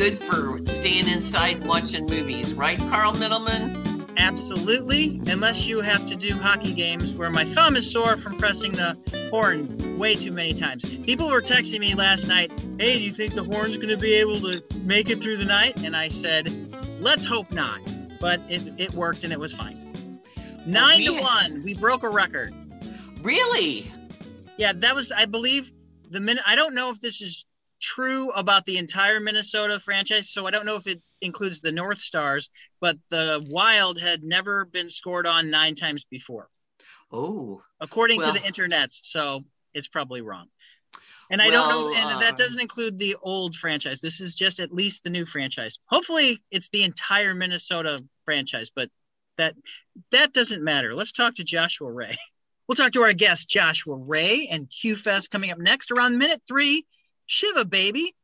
good for staying inside watching movies, right, Carl Middleman? Absolutely, unless you have to do hockey games where my thumb is sore from pressing the horn way too many times. People were texting me last night, hey, do you think the horn's going to be able to make it through the night? And I said, let's hope not. But it, it worked and it was fine. Nine we, to one, we broke a record. Really? Yeah, that was, I believe, the minute. I don't know if this is true about the entire Minnesota franchise, so I don't know if it includes the North Stars, but the Wild had never been scored on nine times before. Oh, according well, to the internet, so it's probably wrong. And I well, don't know, and uh, that doesn't include the old franchise. This is just at least the new franchise. Hopefully, it's the entire Minnesota franchise, but that that doesn't matter. Let's talk to Joshua Ray. We'll talk to our guest Joshua Ray and Q Fest coming up next around minute three. Shiva baby,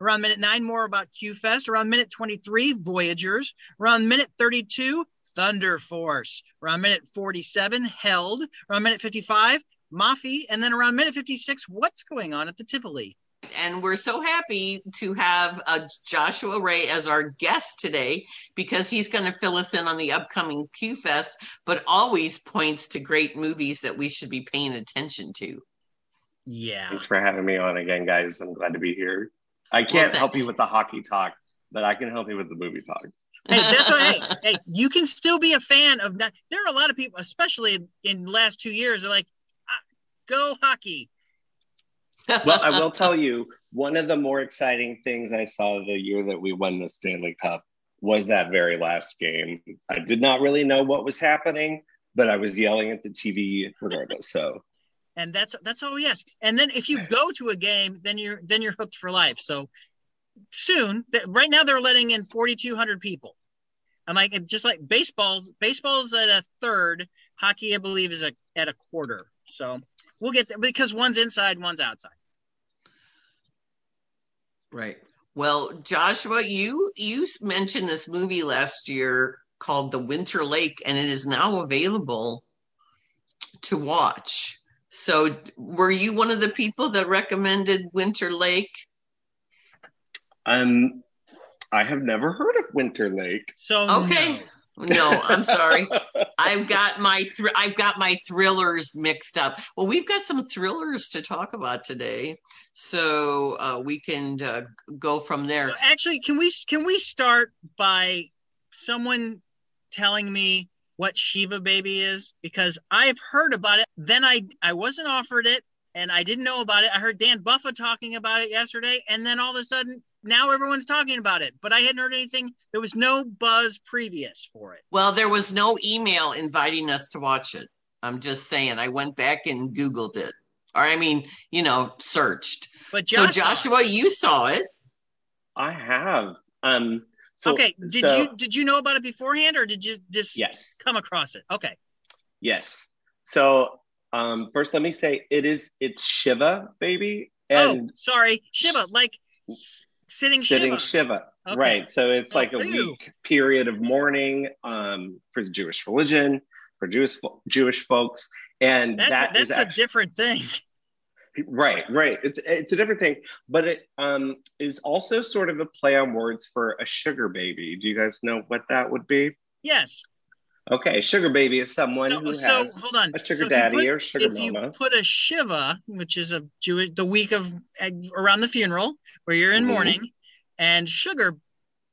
Around minute nine, more about Q Fest. Around minute 23, Voyagers. Around minute 32, Thunder Force. Around minute 47, Held. Around minute 55, Mafi. And then around minute 56, what's going on at the Tivoli? And we're so happy to have uh, Joshua Ray as our guest today because he's going to fill us in on the upcoming Q Fest, but always points to great movies that we should be paying attention to. Yeah. Thanks for having me on again, guys. I'm glad to be here. I can't help you with the hockey talk, but I can help you with the movie talk. hey, that's what, hey, hey, you can still be a fan of that. There are a lot of people, especially in the last two years, are like, ah, go hockey. well, I will tell you, one of the more exciting things I saw the year that we won the Stanley Cup was that very last game. I did not really know what was happening, but I was yelling at the TV regardless. So and that's that's all we ask. And then if you go to a game, then you're then you're hooked for life. So soon, right now they're letting in 4,200 people. I'm like, just like baseball's baseball's at a third. Hockey, I believe, is a, at a quarter. So we'll get there because one's inside, one's outside. Right. Well, Joshua, you you mentioned this movie last year called The Winter Lake, and it is now available to watch. So, were you one of the people that recommended Winter Lake? Um, I have never heard of Winter Lake. So okay. No. no, I'm sorry. I've got my thr- I've got my thrillers mixed up. Well, we've got some thrillers to talk about today, so uh, we can uh, go from there. Actually, can we can we start by someone telling me what Shiva Baby is because I've heard about it. Then I I wasn't offered it and I didn't know about it. I heard Dan Buffa talking about it yesterday, and then all of a sudden now everyone's talking about it. But I hadn't heard anything. There was no buzz previous for it. Well, there was no email inviting us to watch it. I'm just saying. I went back and Googled it, or I mean, you know, searched. But Joshua, so Joshua, you saw it. I have. Um, so, okay. Did so, you did you know about it beforehand, or did you just yes come across it? Okay. Yes. So um, first, let me say it is it's Shiva, baby. Oh, and oh, sorry, Shiva, like sitting sitting Shiva. Shiva. Okay. Right. So it's oh, like a week period of mourning um, for the Jewish religion, for Jewish Jewish folks, and that, that that's a actually, different thing. Right, right. It's it's a different thing, but it um, is also sort of a play on words for a sugar baby. Do you guys know what that would be? Yes. Okay, sugar baby is someone so, who so, has hold on. a sugar so daddy put, or sugar if mama. If you put a shiva, which is a Jewish, the week of around the funeral where you're in mm-hmm. mourning, and sugar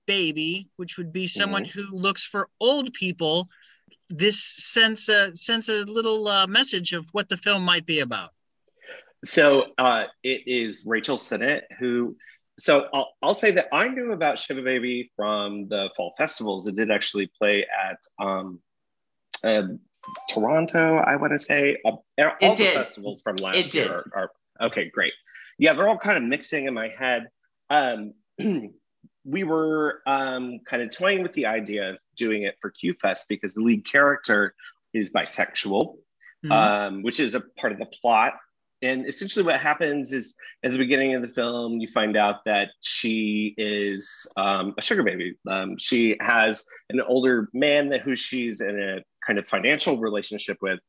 baby, which would be someone mm-hmm. who looks for old people, this sends a sends a little uh, message of what the film might be about. So uh, it is Rachel Sennott who. So I'll, I'll say that I knew about Shiva Baby from the fall festivals. It did actually play at um, uh, Toronto, I want to say. Uh, all it the did. festivals from last it year are, are, okay. Great. Yeah, they're all kind of mixing in my head. Um, we were um, kind of toying with the idea of doing it for Q Fest because the lead character is bisexual, mm-hmm. um, which is a part of the plot and essentially what happens is at the beginning of the film you find out that she is um, a sugar baby. Um, she has an older man that who she's in a kind of financial relationship with.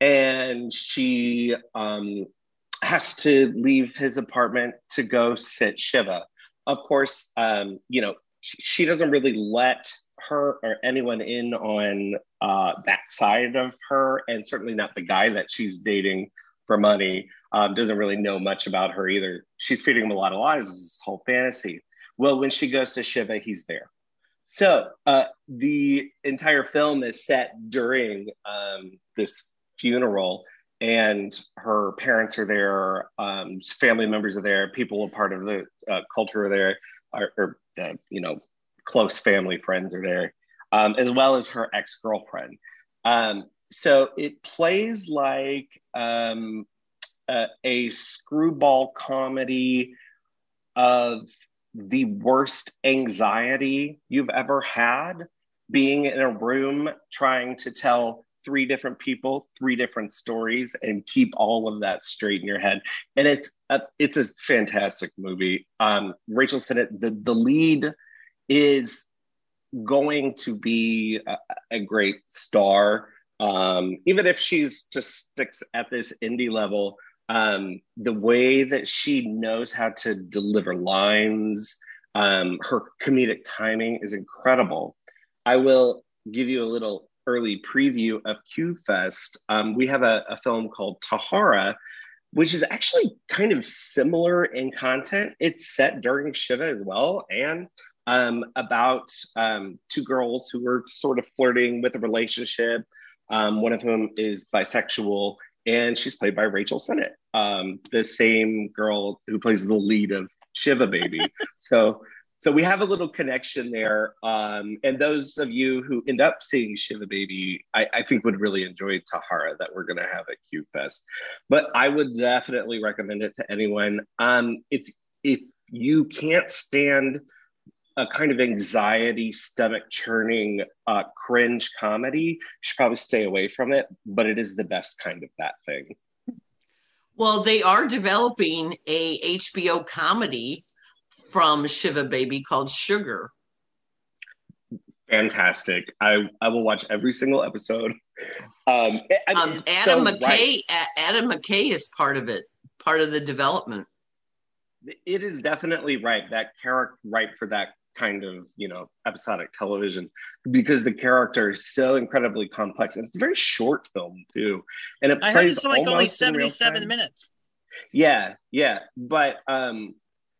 And she um, has to leave his apartment to go sit Shiva. Of course, um, you know, she, doesn't really let her or anyone in on uh, that side of her, and certainly not the guy that she's dating for money. Um, doesn't really know much about her either. She's feeding him a lot of lies. This whole fantasy. Well, when she goes to Shiva, he's there. So uh, the entire film is set during um, this funeral, and her parents are there, um, family members are there, people a part of the uh, culture are there, or, or uh, you know, close family friends are there, um, as well as her ex girlfriend. So it plays like um, a, screwball comedy of the worst anxiety you've ever had being in a room trying to tell three different people three different stories and keep all of that straight in your head. And it's a, it's a fantastic movie. Um, rachel sennott the, the lead is going to be a, a great star um, even if she's just sticks at this indie level um, the way that she knows how to deliver lines, um, her comedic timing is incredible. I will give you a little early preview of Q Fest. Um, we have a, a, film called Tahara, which is actually kind of similar in content. It's set during Shiva as well, and um, about um, two girls who are sort of flirting with a relationship. Um, one of whom is bisexual, and she's played by Rachel Sennott, um, the same girl who plays the lead of Shiva Baby. so, so we have a little connection there. Um, and those of you who end up seeing Shiva Baby, I, I think would really enjoy Tahara that we're going to have at Q Fest. But I would definitely recommend it to anyone. Um, if if you can't stand a kind of anxiety, stomach churning, uh, cringe comedy, you should probably stay away from it. But it is the best kind of that thing. Well, they are developing a HBO comedy from Shiva Baby called Sugar. Fantastic! I I will watch every single episode. Um, um Adam so McKay. Right. Adam McKay is part of it, part of the development it is definitely right that character right for that kind of you know episodic television because the character is so incredibly complex. And it's a very short film too. And it I heard it's like only 77 minutes. Yeah yeah. But um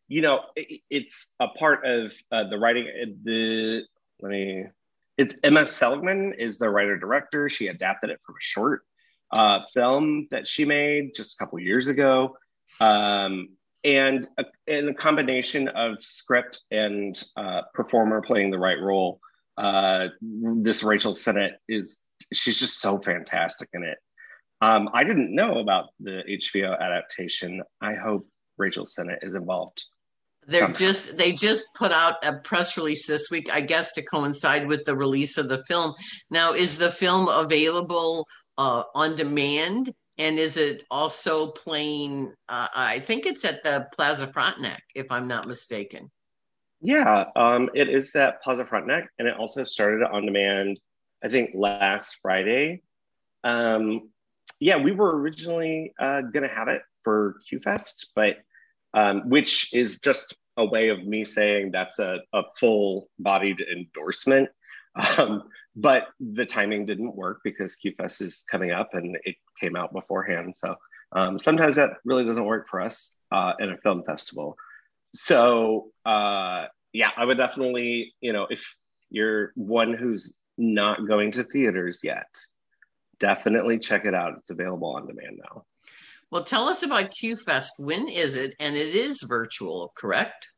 you know it, it's a part of uh, the writing uh, the let me it's emma seligman is the writer director. She adapted it from a short uh, film that she made just a couple years ago. Um, and a, and a combination of script and uh, performer playing the right role. Uh, this Rachel Sennott is she's just so fantastic in it. Um, I didn't know about the HBO adaptation. I hope Rachel Sennott is involved. They're somehow. just they just put out a press release this week, I guess, to coincide with the release of the film. Now, is the film available uh, on demand? And is it also playing? Uh, I think it's at the Plaza Frontenac, if I'm not mistaken. Yeah, um, it is at Plaza Frontenac, and it also started on demand. I think last Friday. Um, yeah, we were originally uh, to have it for QFest, but um, which is just a way of me saying that's a, a full bodied endorsement. Um, but the timing didn't work because QFest is coming up and it came out beforehand. So um, sometimes that really doesn't work for us uh, in a film festival. So uh, yeah, I would definitely, you know, if you're one who's not going to theaters yet, definitely check it out. It's available on demand now. Well, tell us about QFest. When is it? And it is virtual, correct?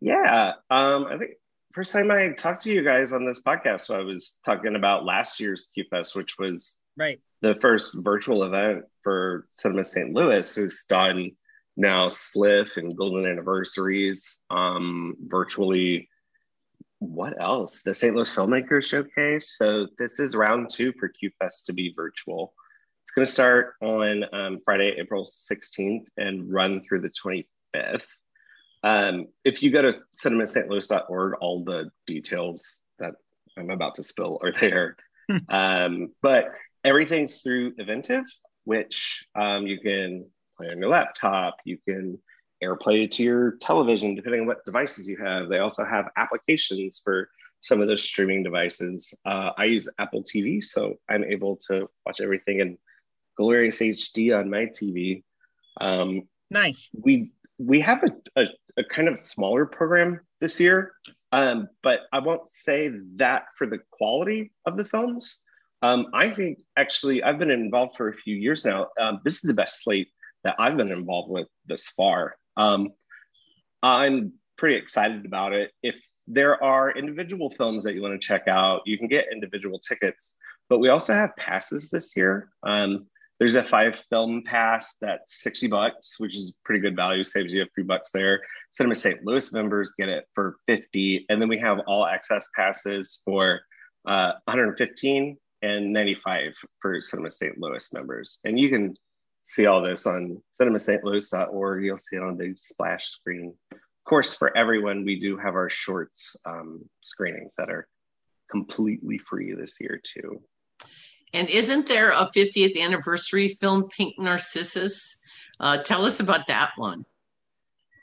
Yeah, um, I think first time I talked to you guys on this podcast, so I was talking about last year's QFest, which was right the first virtual event for Cinema St. Louis, who's done now SLIFF and Golden Anniversaries um, virtually. What else? The St. Louis Filmmakers Showcase. So this is round two for QFest to be virtual. It's going to start on um, Friday, April 16th and run through the 25th. Um, if you go to cinemastlouis.org, all the details that I'm about to spill are there. Hmm. um, but everything's through Eventive. which um, you can play on your laptop. You can AirPlay to your television, depending on what devices you have. They also have applications for some of those streaming devices. Uh, I use Apple TV, so I'm able to watch everything in glorious HD on my TV. Um, nice. We we have a, a, a, kind of smaller program this year, um, but I won't say that for the quality of the films. Um, I think actually I've been involved for a few years now. Um, this is the best slate that I've been involved with this far. Um, I'm pretty excited about it. If there are individual films that you want to check out, you can get individual tickets, but we also have passes this year. Um, there's a five film pass that's 60 bucks, which is pretty good value, saves you a few bucks there. Cinema St. Louis members get it for 50. And then we have all access passes for uh, 115 and 95 for Cinema St. Louis members. And you can see all this on cinemastlouis.org. You'll see it on the splash screen. Of course, for everyone, we do have our shorts um, screenings that are completely free this year too. And isn't there a 50th anniversary film, Pink Narcissus? Uh, tell us about that one.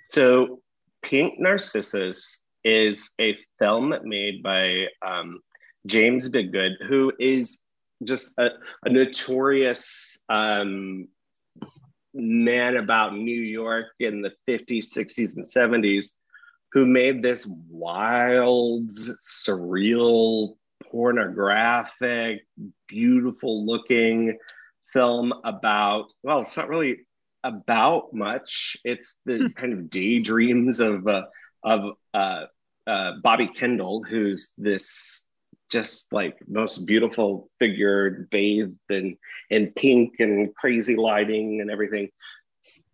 So, Pink Narcissus is a film made by um, James Bidgood, who is just a, a notorious um, man about New York in the 50s, 60s, and 70s who made this wild, surreal, pornographic, beautiful looking film about, well, it's not really about much. It's the hmm. kind of daydreams of, uh, of uh, uh, Bobby Kendall, who's this just like most beautiful figure bathed in in pink and crazy lighting and everything.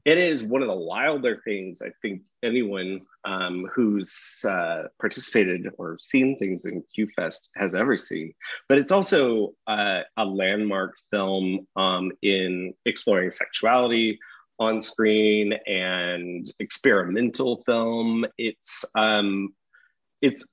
It is one of the wilder things i think anyone um, who's uh, participated or seen things in q-fest has ever seen. But it's also uh, a landmark film um, in exploring sexuality on screen and experimental film. It's um, it's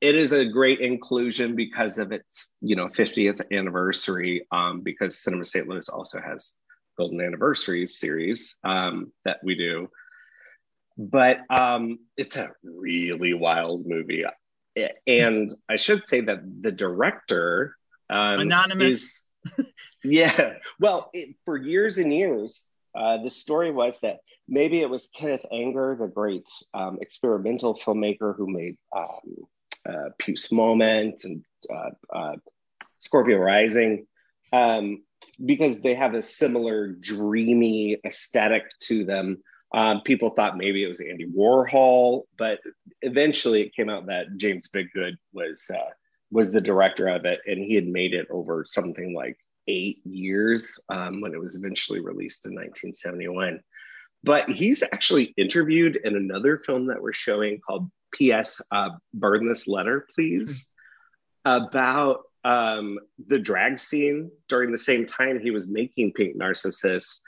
it is a great inclusion because of its you know 50th anniversary um, because cinema st louis also has golden anniversaries series um, that we do. But um, it's a really wild movie. And i should say that the director um, anonymous. is, yeah. Well it, for years and years uh, the story was that maybe it was kenneth anger the great um, experimental filmmaker who made um, uh, Puce Moment and uh, uh, Scorpio Rising, um, because they have a similar dreamy aesthetic to them. Um, people thought maybe it was Andy Warhol, but eventually it came out that James Bidgood was uh, was the director of it, and he had made it over something like eight years um, when it was eventually released in 1971. But he's actually interviewed in another film that we're showing called P.S. Uh, burn this letter, please, about um, the drag scene during the same time he was making Pink Narcissus.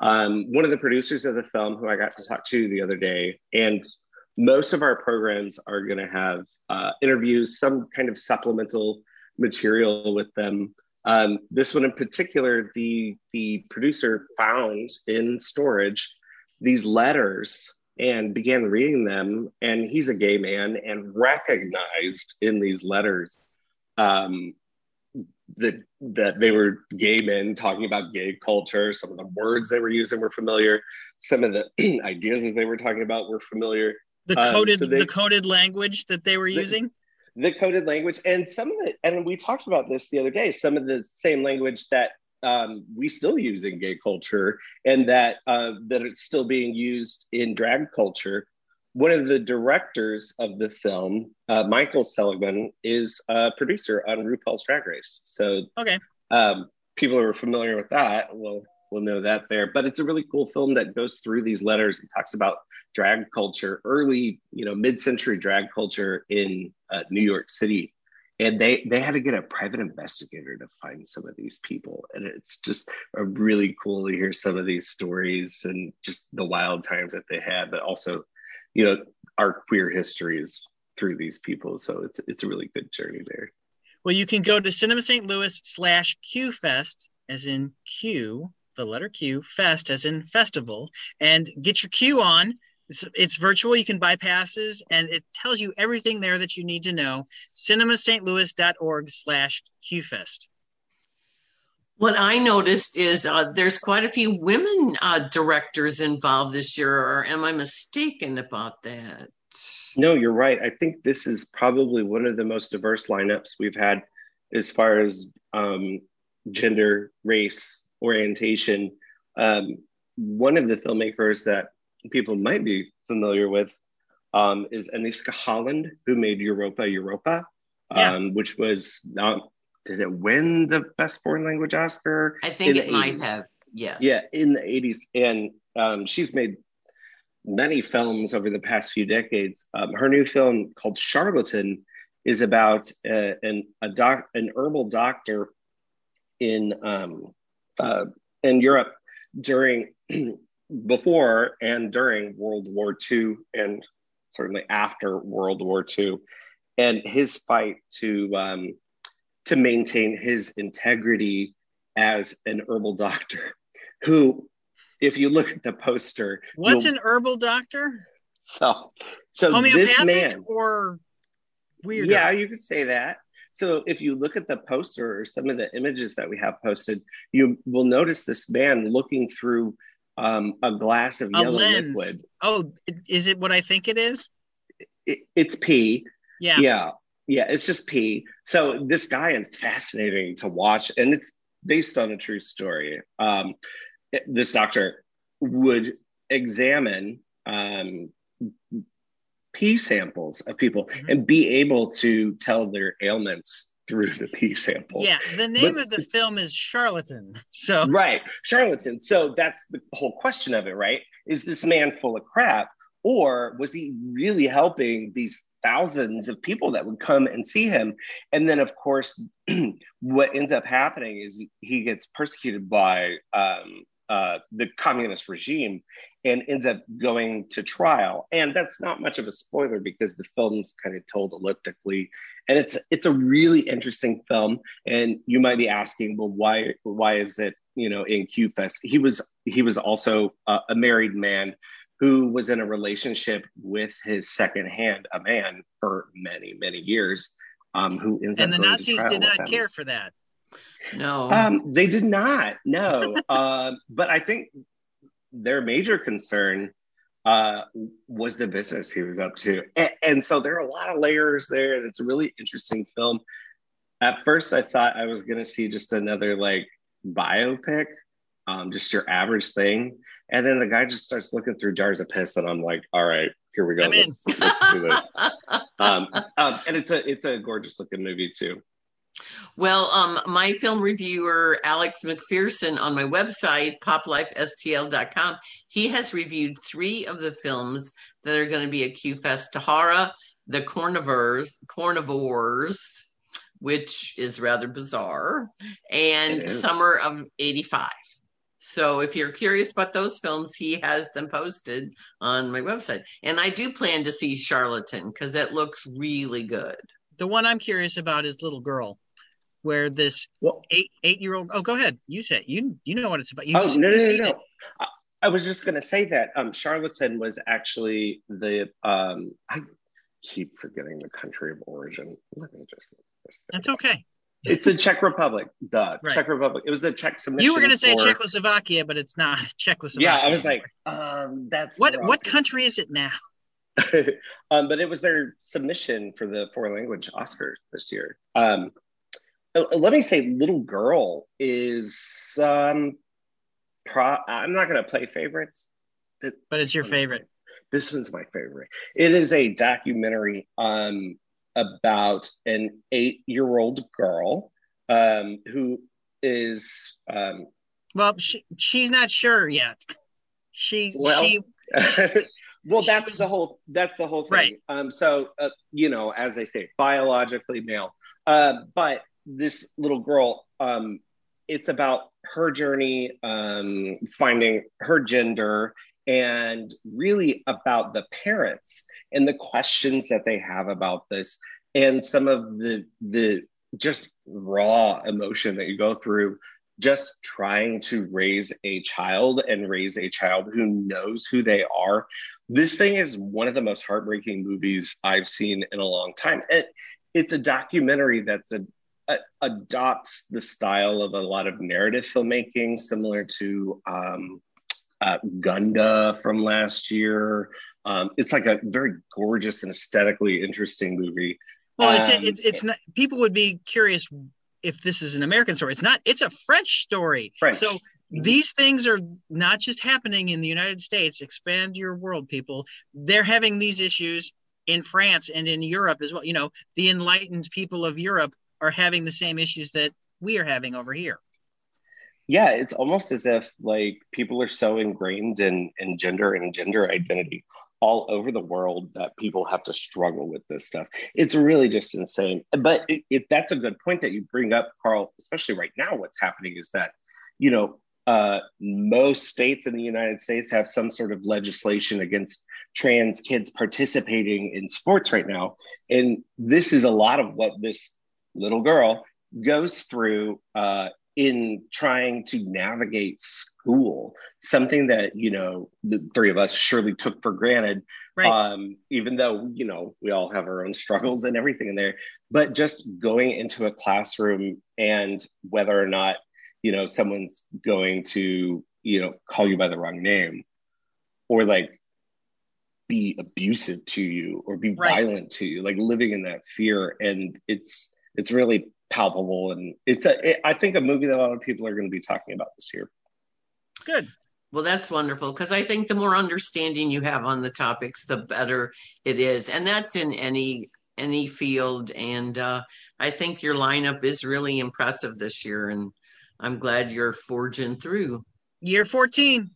Um, one of the producers of the film, who I got to talk to the other day, and most of our programs are going to have uh, interviews, some kind of supplemental material with them. Um, this one in particular, the the producer found in storage these letters and began reading them. And he's a gay man and recognized in these letters um, that that they were gay men talking about gay culture. Some of the words they were using were familiar. Some of the ideas that they were talking about were familiar. The coded um, so they, the coded language that they were the, using. The coded language and some of the and we talked about this the other day. Some of the same language that um, we still use in gay culture and that uh, that it's still being used in drag culture. One of the directors of the film, uh, Michael Seligman, is a producer on RuPaul's Drag Race. So, okay, um, people who are familiar with that will will know that there. But it's a really cool film that goes through these letters and talks about drag culture, early, you know, mid-century drag culture in uh, New York City and they they had to get a private investigator to find some of these people and it's just a really cool to hear some of these stories and just the wild times that they had but also you know our queer histories through these people so it's it's a really good journey there well you can go to cinema st louis slash qfest as in Q, the letter Q, fest as in festival, and get your Q on. It's, it's virtual. You can buy passes, and it tells you everything there that you need to know. cinemastlouis.org slash QFest. What I noticed is uh, there's quite a few women uh, directors involved this year, or am I mistaken about that? No, you're right. I think this is probably one of the most diverse lineups we've had as far as um, gender, race, orientation. Um, one of the filmmakers that people might be familiar with um, is Agnieszka Holland, who made Europa Europa, yeah. Um, which was not, did it win the best foreign language Oscar? I think it might have. Yes. Yeah, in the 80s. And um, she's made many films over the past few decades. Um, her new film called Charlatan is about uh, an a doc, an herbal doctor in um, uh, in Europe during before and during World War II and certainly after World War II, and his fight to um, to maintain his integrity as an herbal doctor, who, if you look at the poster, what's an herbal doctor? So, so this man or weird. Yeah, you could say that. So if you look at the poster or some of the images that we have posted, you will notice this man looking through um, a glass of a yellow lens. liquid. Oh, is it what I think it is? It, it's pee. Yeah. Yeah. Yeah. It's just pee. So this guy is fascinating to watch, and it's based on a true story. Um, this doctor would examine um, pee samples of people mm-hmm. and be able to tell their ailments through the pee samples. Yeah, the name but, of the film is Charlatan. So right, Charlatan. So that's the whole question of it, right? Is this man full of crap, or was he really helping these thousands of people that would come and see him? And then, of course, what ends up happening is he gets persecuted by um, uh, the communist regime and ends up going to trial. And that's not much of a spoiler because the film's kind of told elliptically, and it's it's a really interesting film. And you might be asking, well, why why is it you know in Q Fest? He was he was also a, a married man who was in a relationship with his second hand, a man for many many years. Um, who ends and up the Nazis did not care for that. No, um, they did not. No, um, but I think their major concern uh, was the business he was up to. And, and, so there are a lot of layers there. And it's a really interesting film. At first, I thought I was going to see just another like biopic, um, just your average thing. And then the guy just starts looking through jars of piss, and I'm like, all right, here we go. Let's, let's, do this. um, um, and it's a it's a gorgeous looking movie too. Well, um, my film reviewer, Alex McPherson, on my website, poplifestl.com, he has reviewed three of the films that are going to be at QFest Tahara, The Carnivores, Carnivores, which is rather bizarre, and Summer of 85. So if you're curious about those films, he has them posted on my website. And I do plan to see Charlatan because it looks really good. The one I'm curious about is Little Girl where this well, eight eight year old. Oh, go ahead. You say you you know what it's about. You oh no no no no. I, I, was just going to say that um, Charlatan was actually the um, I keep forgetting the country of origin. Let me just. That's okay. It's the Czech Republic, the right. Czech Republic. It was the Czech submission. You were going to say Czechoslovakia, but it's not Czechoslovakia. Yeah, I was like, um, that's what. What country is it now? um, but it was their submission for the foreign language Oscar this year. Um, let me say little girl is um pro i'm not going to play favorites. But it's your favorite. This one's my favorite. It is a documentary um about an eight year old girl um who is um well she, she's not sure yet. She well she, well that's the whole that's the whole thing. Right. um so uh, you know as they say biologically male. Uh but this little girl um, it's about her journey um, finding her gender and really about the parents and the questions that they have about this and some of the the just raw emotion that you go through just trying to raise a child and raise a child who knows who they are. This thing is one of the most heartbreaking movies I've seen in a long time. It, it's a documentary that's a, adopts the style of a lot of narrative filmmaking, similar to um, uh, Gunda from last year. Um, it's like a very gorgeous and aesthetically interesting movie. Well, it's, um, it's it's not. People would be curious if this is an American story. It's not. It's a French story. French. So these things are not just happening in the United States. Expand your world, people. They're having these issues in France and in Europe as well. You know, the enlightened people of Europe are having the same issues that we are having over here. Yeah, it's almost as if like people are so ingrained in in gender and gender identity all over the world that people have to struggle with this stuff. It's really just insane. But it, that's a good point that you bring up, Carl, especially right now. What's happening is that, you know, uh, most states in the United States have some sort of legislation against trans kids participating in sports right now. And this is a lot of what this little girl goes through uh, in trying to navigate school, something that, you know, the three of us surely took for granted. Right. Um, even though, you know, we all have our own struggles and everything in there, but just going into a classroom and whether or not, you know, someone's going to, you know, call you by the wrong name or like be abusive to you or be right. violent to you, like living in that fear. And it's, it's really palpable. And it's a it, I think a movie that a lot of people are going to be talking about this year. Good. Well that's wonderful because i think the more understanding you have on the topics the better it is. And that's in any any field. And uh, i think your lineup is really impressive this year. And i'm glad you're forging through. Year 14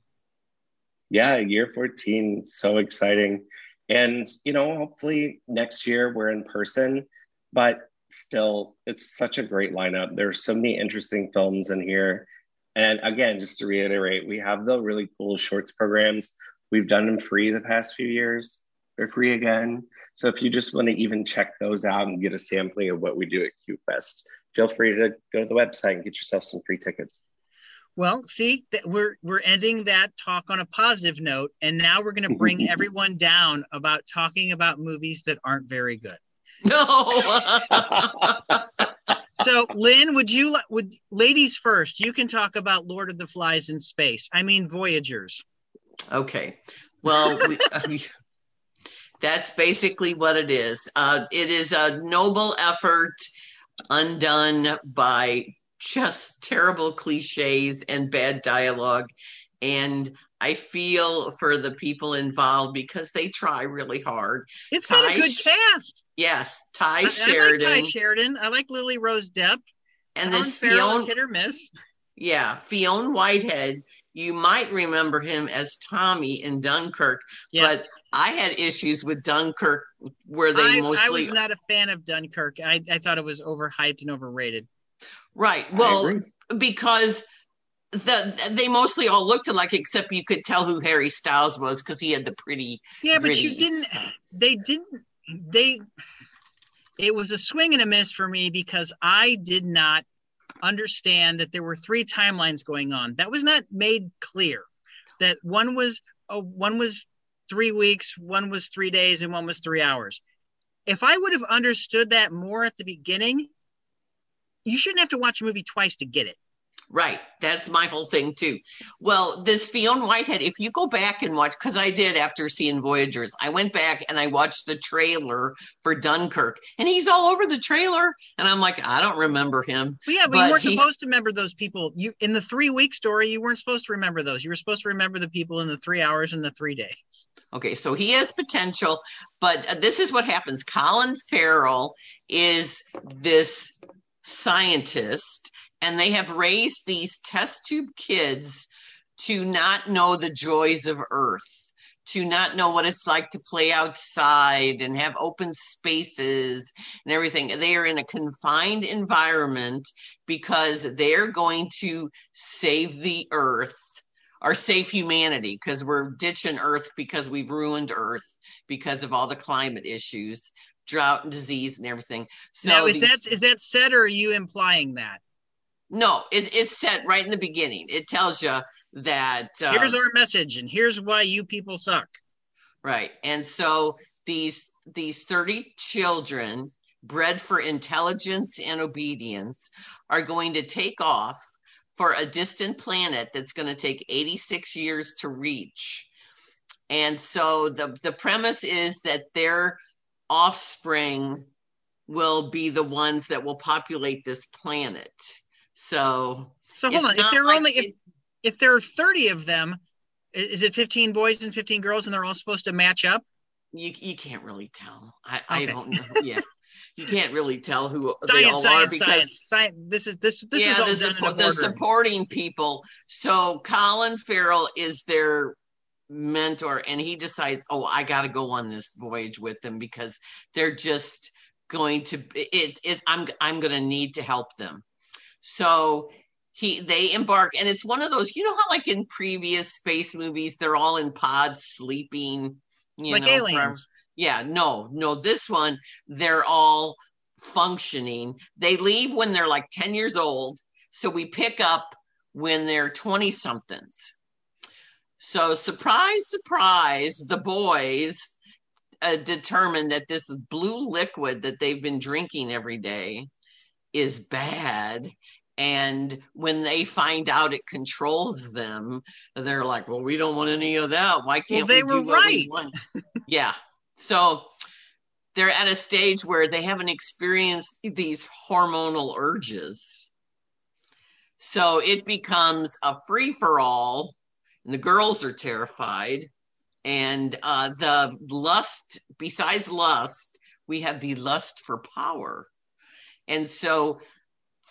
yeah year 14 so exciting. And you know hopefully next year we're in person. But still it's such a great lineup. There's so many interesting films in here. And again just to reiterate we have the really cool shorts programs. We've done them free the past few years. They're free again. So if you just want to even check those out and get a sampling of what we do at qfest feel free to go to the website and get yourself some free tickets. Well, see, we're we're ending that talk on a positive note, and now we're going to bring everyone down about talking about movies that aren't very good. No. so, Lynn, would you would ladies first? You can talk about Lord of the Flies in space. I mean, Voyagers. Okay. Well, we, uh, that's basically what it is. Uh, it is a noble effort undone by just terrible cliches and bad dialogue. And I feel for the people involved because they try really hard. It's Tye got a good cast. Yes, Tye I, Sheridan. I like Tye Sheridan. I like Lily Rose Depp. And Colin this Fiona hit or miss. Yeah, Fionn Whitehead. You might remember him as Tommy in Dunkirk, yeah. but I had issues with Dunkirk where they I, mostly. I was not a fan of Dunkirk. I, I thought it was overhyped and overrated. Right. Well, because the they mostly all looked alike except you could tell who Harry Styles was because he had the pretty yeah but you didn't stuff. they didn't they it was a swing and a miss for me because I did not understand that there were three timelines going on. That was not made clear. That one was oh, one was three weeks one was three days and one was three hours. If I would have understood that more at the beginning you shouldn't have to watch a movie twice to get it Right. That's my whole thing too. Well, this Fionn Whitehead, if you go back and watch, because I did after seeing Voyagers, I went back and I watched the trailer for Dunkirk, and he's all over the trailer, and I'm like, I don't remember him. Well, yeah, but, but you weren't he... supposed to remember those people. You in the three week story, you weren't supposed to remember those. You were supposed to remember the people in the three hours and the three days. Okay, so he has potential, but this is what happens. Colin Farrell is this scientist and they have raised these test tube kids to not know the joys of earth to not know what it's like to play outside and have open spaces and everything. They are in a confined environment because they're going to save the earth or save humanity because we're ditching earth because we've ruined earth because of all the climate issues, drought and disease and everything. So now, is these... that is that said or are you implying that? No, it, it's set right in the beginning. It tells you that uh, here's our message, and here's why you people suck. Right, and so these these thirty children bred for intelligence and obedience are going to take off for a distant planet that's going to take 86 years to reach. And so the, the premise is that their offspring will be the ones that will populate this planet. So, so hold on. If there are like only if, if there are 30 of them, is it 15 boys and 15 girls and they're all supposed to match up? You you can't really tell. I, okay. I don't know. Yeah you can't really tell who science, they all science, are because science, science. this is this this yeah, is the, support, the supporting people. So Colin Farrell is their mentor, and he decides, oh, I got to go on this voyage with them because they're just going to it. it I'm I'm going to need to help them. So he they embark and it's one of those you know how like in previous space movies they're all in pods sleeping you like know aliens yeah, no, no, this one, they're all functioning. They leave when they're like 10 years old. So we pick up when they're 20 somethings. So, surprise, surprise, the boys uh, determine that this blue liquid that they've been drinking every day is bad. And when they find out it controls them, they're like, "Well, we don't want any of that. Why can't well, they we do were right. yeah, so they're at a stage where they haven't experienced these hormonal urges. So it becomes a free for all, and the girls are terrified. And uh, the lust, besides lust, we have the lust for power. And so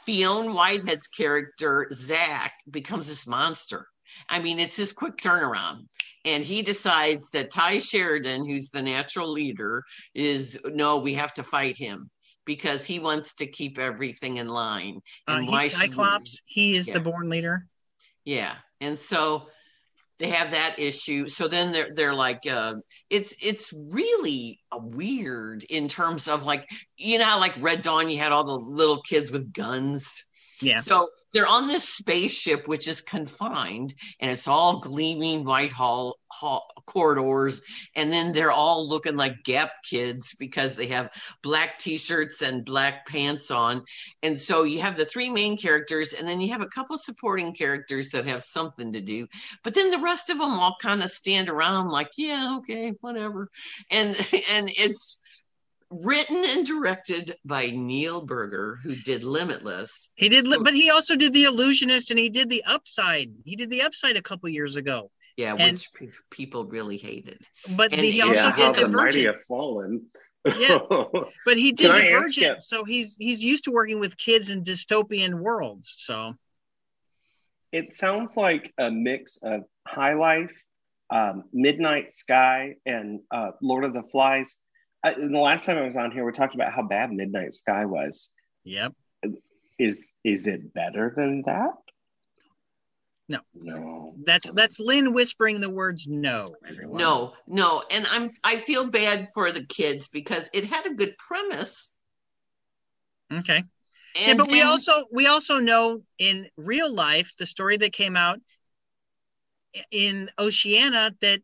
Fionn Whitehead's character, Zach, becomes this monster. I mean, it's this quick turnaround and he decides that Tye Sheridan, who's the natural leader, is no, we have to fight him because he wants to keep everything in line. And uh, why Cyclops? he is yeah. the born leader. Yeah, and so they have that issue. So then they're they're like, uh, it's it's really weird in terms of like you know like Red Dawn, you had all the little kids with guns yeah. So they're on this spaceship, which is confined, and it's all gleaming white hall, hall, corridors. And then they're all looking like Gap kids because they have black t-shirts and black pants on. And so you have the three main characters, and then you have a couple supporting characters that have something to do. But then the rest of them all kind of stand around like, yeah, okay, whatever. And and it's written and directed by Neil Burger, who did Limitless. He did, so, but he also did The Illusionist, and he did The Upside. He did The Upside a couple years ago. Yeah, and, which pe- people really hated. But and he also yeah, did The Mighty have fallen. yeah, but he did Divergent, so he's he's used to working with kids in dystopian worlds. So it sounds like a mix of High Life, um, Midnight Sky, and uh, Lord of the Flies I, the last time I was on here, we talked about how bad Midnight Sky was. Yep. Is is it better than that? No. No. That's that's Lynn whispering the words no. Everyone. No, no. And I'm I feel bad for the kids because it had a good premise. Okay. And, yeah, but we also we also know in real life the story that came out in Oceania that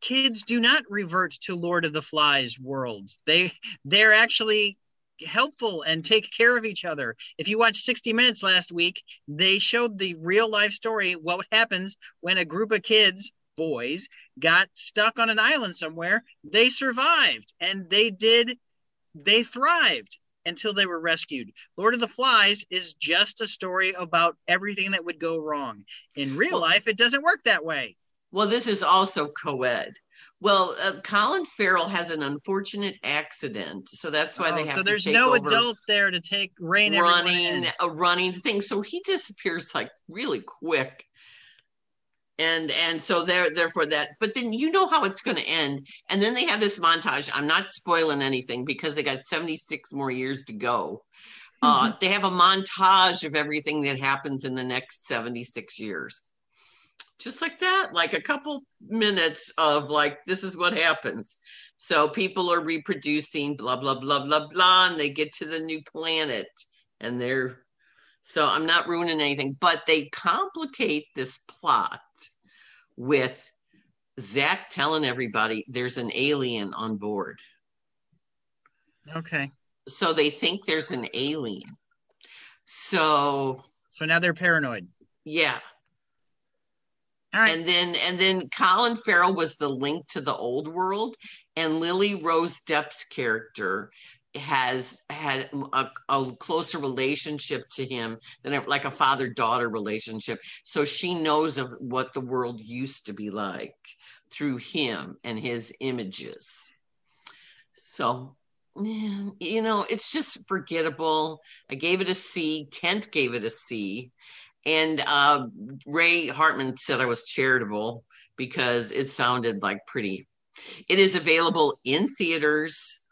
kids do not revert to Lord of the Flies worlds. They they're actually helpful and take care of each other. If you watched 60 Minutes last week, they showed the real life story what happens when a group of kids, boys, got stuck on an island somewhere. They survived and they did they thrived until they were rescued. Lord of the Flies is just a story about everything that would go wrong. In real well, life, it doesn't work that way. Well, this is also co-ed. Well, uh, Colin Farrell has an unfortunate accident, so that's why oh, they have. So there's no adult there to take rain running a running thing. So he disappears like really quick, and and so there therefore that. But then you know how it's going to end, and then they have this montage. I'm not spoiling anything because they got 76 more years to go. Mm-hmm. Uh, they have a montage of everything that happens in the next 76 years just like that, like a couple minutes of like, this is what happens. So people are reproducing, blah, blah, blah, blah, blah, and they get to the new planet and they're So I'm not ruining anything, but they complicate this plot with Zach telling everybody there's an alien on board. Okay. So they think there's an alien. So So now they're paranoid. yeah. And then and then Colin Farrell was the link to the old world, and Lily Rose Depp's character has had a, a closer relationship to him than a, like a father daughter relationship. So she knows of what the world used to be like through him and his images. So you know, it's just forgettable. I gave it a C. Kent gave it a C. And uh, Ray Hartman said I was charitable because it sounded like pretty. It is available in theaters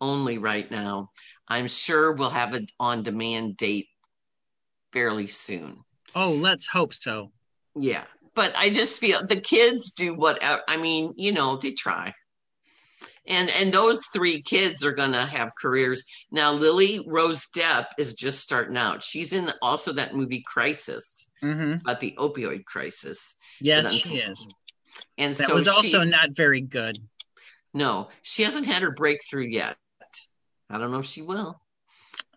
only right now. I'm sure we'll have it on demand date fairly soon. oh, let's hope so. Yeah. But I just feel the kids do what I mean, you know, they try. And and those three kids are gonna have careers. Now Lily Rose Depp is just starting out. She's in also that movie Crisis hmm about the opioid crisis. Yes, she is. And That so was also she, not very good. no, she hasn't had her breakthrough yet. I don't know if she will.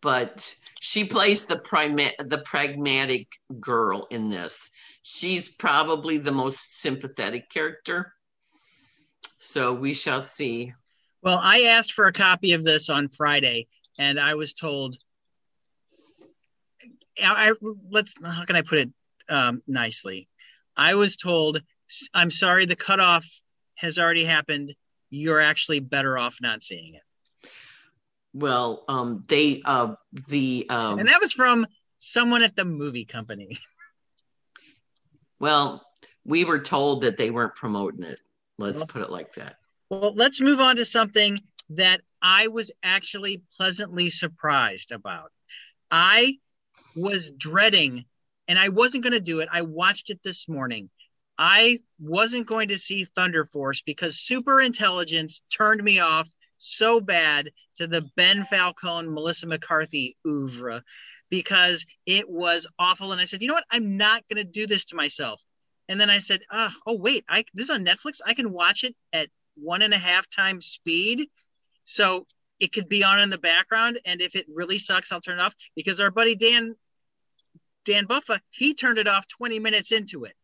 But she plays the prima- the pragmatic girl in this. She's probably the most sympathetic character. So we shall see. Well, I asked for a copy of this on Friday, and I was told. I, I let's how can I put it um, nicely? I was told, "I'm sorry, the cutoff has already happened. You're actually better off not seeing it." Well, um, they uh, the um, And that was from someone at the movie company. well, we were told that they weren't promoting it. Let's Well- put it like that. Well, let's move on to something that I was actually pleasantly surprised about. I was dreading, and I wasn't going to do it. I watched it this morning. I wasn't going to see Thunder Force because Super Intelligence turned me off so bad to the Ben Falcone, Melissa McCarthy oeuvre because it was awful. And I said, you know what? I'm not going to do this to myself. And then I said, oh, oh wait, I, this is on Netflix. I can watch it at one and a half times speed. So it could be on in the background. And if it really sucks, I'll turn it off because our buddy Dan, Dan Buffa, he turned it off 20 minutes into it.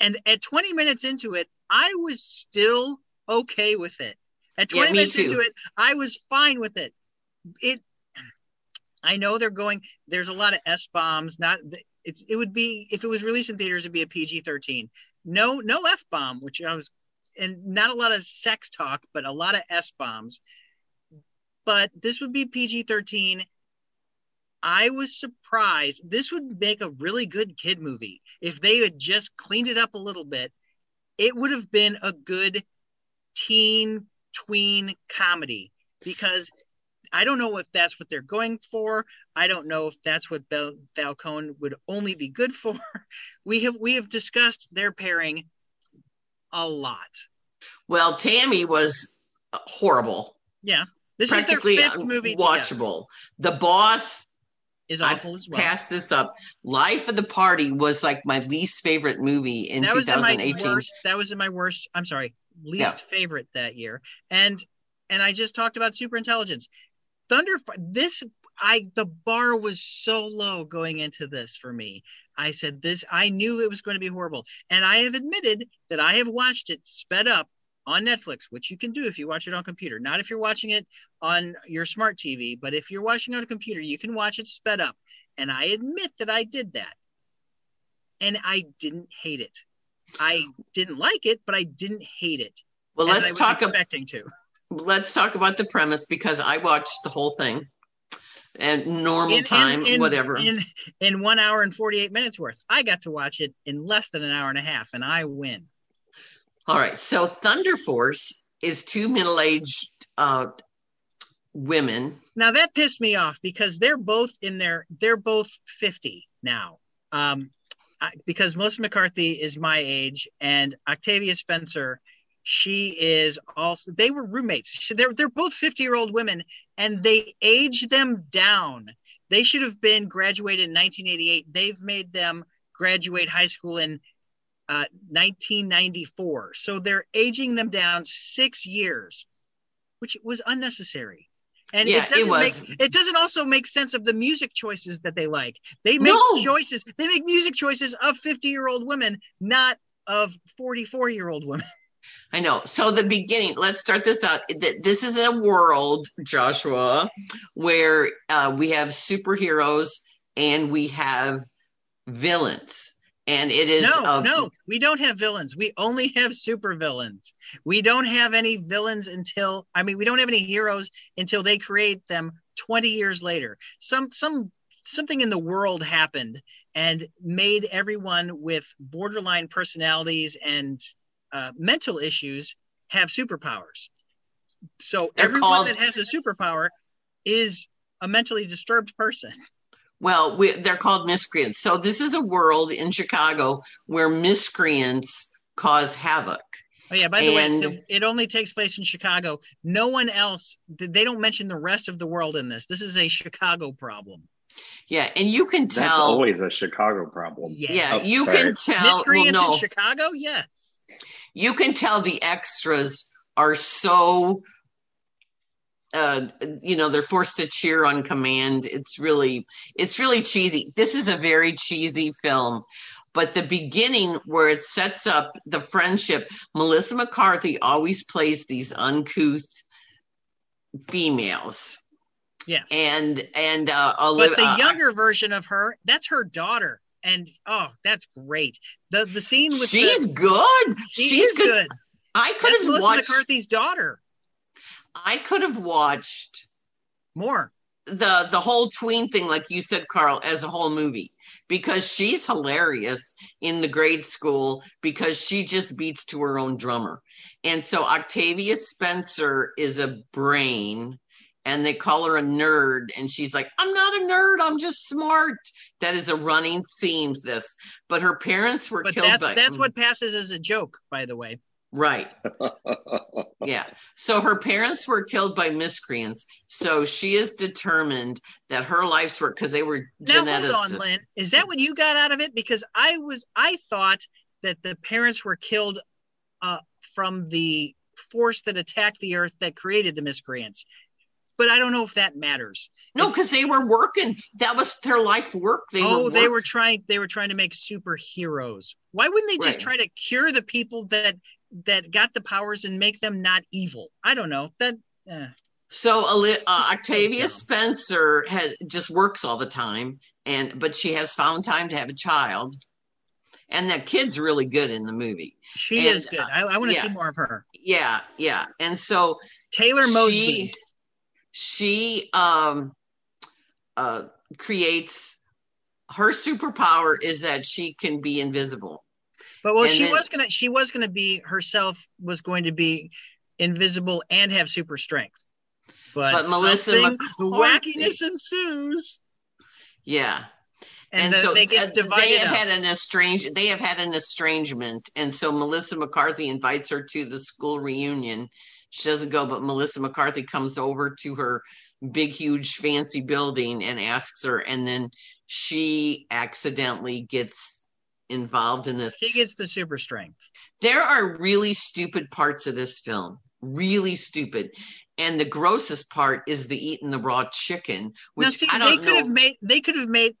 And at 20 minutes into it, I was still okay with it. At 20 Yeah, minutes too. into it, I was fine with it. It, I know they're going, there's a lot of S bombs, not, it's, it would be, if it was released in theaters, it'd be a PG 13. No, no F bomb, which I was and not a lot of sex talk, but a lot of S bombs. But this would be PG 13. I was surprised. This would make a really good kid movie. If they had just cleaned it up a little bit, it would have been a good teen tween comedy because I don't know if that's what they're going for. I don't know if that's what Bel- Falcone would only be good for. We have we have discussed their pairing a lot. Well, Tammy was horrible, Yeah. This practically is their fifth movie together. watchable. The boss Is I awful as well. passed this up. Life of the Party was like my least favorite movie in that was in my 2018. worst. That was in my worst. I'm sorry, least Yeah. favorite that year. And and I just talked about super intelligence. Thunder. This I the bar was so low going into this for me. I said this. I knew it was going to be horrible, and I have admitted that I have watched it sped up on Netflix, which you can do if you watch it on computer. Not if you're watching it on your smart TV, but if you're watching on a computer, you can watch it sped up. And I admit that I did that, and I didn't hate it. I didn't like it, but I didn't hate it. Well, let's talk. Ab- to. let's talk about the premise because I watched the whole thing, and normal In- in- time, in- whatever. In in one hour and forty eight minutes worth. I got to watch it in less than an hour and a half, and I win. All right. So Thunder Force is two middle-aged uh, women. Now that pissed me off because they're both in their they're both fifty now. Um, I, because Melissa McCarthy is my age, and Octavia Spencer, she is also. They were roommates. She- They're they're both fifty year old women, and they age them down They should have been graduated in 1988. They've made them graduate high school in uh, 1994. So they're aging them down six years, which was unnecessary. And Yeah, it doesn't it was. make it doesn't also make sense of the music choices that they like. They make No. choices. They make music choices of 50 year old women, not of 44 year old women. I know. So the beginning, let's start this out. This is a world, Joshua, where uh, we have superheroes and we have villains. And it is no, no, we don't have villains. We only have super villains. We don't have any villains until I mean, we don't have any heroes until they create them 20 years later. Some some something in the world happened and made everyone with borderline personalities and uh, mental issues have superpowers. So They're everyone called- that has a superpower is a mentally disturbed person. Well, we, they're called miscreants. So this is a world in Chicago where miscreants cause havoc. Oh yeah. By the And- way, it, it only takes place in Chicago. No one else. They don't mention the rest of the world in this. This is a Chicago problem. Yeah, and you can That's tell. always a Chicago problem. Yeah. yeah, Oh, you sorry. can tell. Well, Miscreants no, in Chicago. Yes. You can tell the extras are so. Uh, you know they're forced to cheer on command. It's really, it's really cheesy. This is a very cheesy film, but the beginning where it sets up the friendship. Melissa McCarthy always plays these uncouth females, yeah and and uh, but the younger version of her, that's her daughter, and oh, that's great. The the scene with she's the, good. she she's good. good. I could That's have Melissa watched. McCarthy's daughter. I could have watched More. the the whole tween thing, like you said, Carl, as a whole movie because she's hilarious in the grade school because she just beats to her own drummer, and so Octavia Spencer is a brain. And they call her a nerd, and she's like, "I'm not a nerd. I'm just smart." That is a running theme. This, but her parents were But killed that's by that's what passes as a joke, by the way. right. Yeah. So her parents were killed by miscreants. So she is determined that her life's work because they were Now hold geneticists. on, Lynn. Is that what you got out of it? Because I was I thought that the parents were killed uh, from the force that attacked the earth that created the miscreants. But I don't know if that matters. no, because they were working. That was their life work. They oh, were. they were trying they were trying to make superheroes. Why wouldn't they just Right. try to cure the people that that got the powers and make them not evil? I don't know. That eh. So uh, Octavia Spencer has just works all the time, and but she has found time to have a child, and that kid's really good in the movie. she And, is good. I, I want to yeah. see more of her. Yeah, yeah, and so Taylor Mosby. she she um uh creates her superpower is that she can be invisible. But well, And she then- was gonna she was gonna be herself was going to be invisible and have super strength. But, But Melissa McCarthy- wackiness ensues, yeah. And, so they get divided they have up. had an estrange they have had an estrangement. And so melissa mccarthy invites her to the school reunion she doesn't go but melissa mccarthy comes over to her big huge fancy building and asks her and then she accidentally gets involved in this. She gets the super strength. there are really stupid parts of this film really stupid. And the grossest part is the eating the raw chicken which now, see, i they don't could know. have made they could have made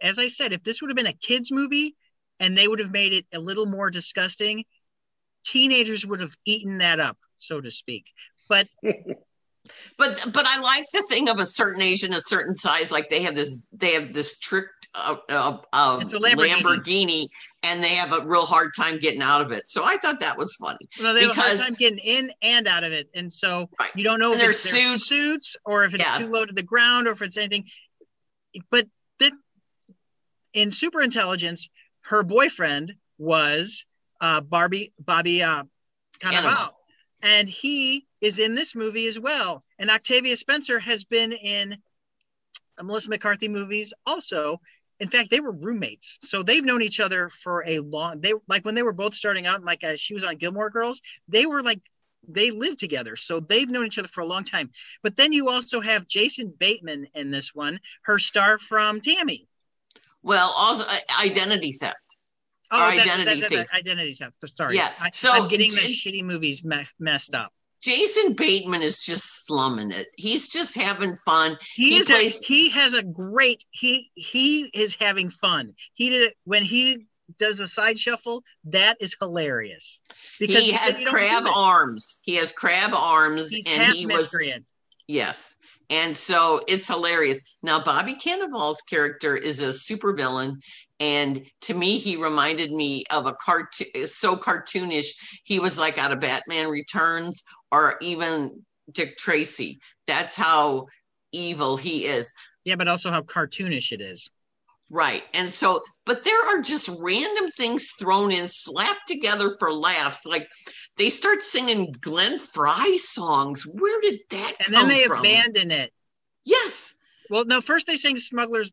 as I said, if this would have been a kids movie and they would have made it a little more disgusting, teenagers would have eaten that up, so to speak. But But but I like the thing of a certain age and a certain size. Like they have this they have this tricked uh, uh, uh, a Lamborghini. Lamborghini. and they have a real hard time getting out of it. So I thought that was funny. know, they have a hard time getting in and out of it, and so Right. you don't know if it's their suits. suits or if it's Yeah. too low to the ground or if it's anything. But that in super intelligence, her boyfriend was uh, Barbie Bobby uh, Cannavale. And he is in this movie as well. And Octavia Spencer has been in Melissa McCarthy movies also. In fact, they were roommates, so they've known each other for a long. They like when they were both starting out, like she was on Gilmore Girls. They were like they lived together, so they've known each other for a long time. But then you also have Jason Bateman in this one, her star from Tammy. Well, also uh, identity theft. Oh, Or that- identity that- that- thief. Identity theft. Sorry. Yeah, I, so I'm getting the shitty movies me- messed up. Jason Bateman is just slumming it. He's just having fun. He, He is plays- a, he has a great he he is having fun. He did it when he does a side shuffle. That is hilarious because he has crab arms. He has crab arms, He's and he was. Yes. And so it's hilarious. Now, Bobby Cannavale's character is a supervillain. And to me, he reminded me of a cartoon, so cartoonish. He was like out of Batman Returns or even Dick Tracy. That's how evil he is. Yeah, but also how cartoonish it is. Right. And so, but there are just random things thrown in, slapped together for laughs. Like they start singing Glenn Frey songs. Where did that And then they from? abandon it. yes. Well, no, first they sing Smuggler's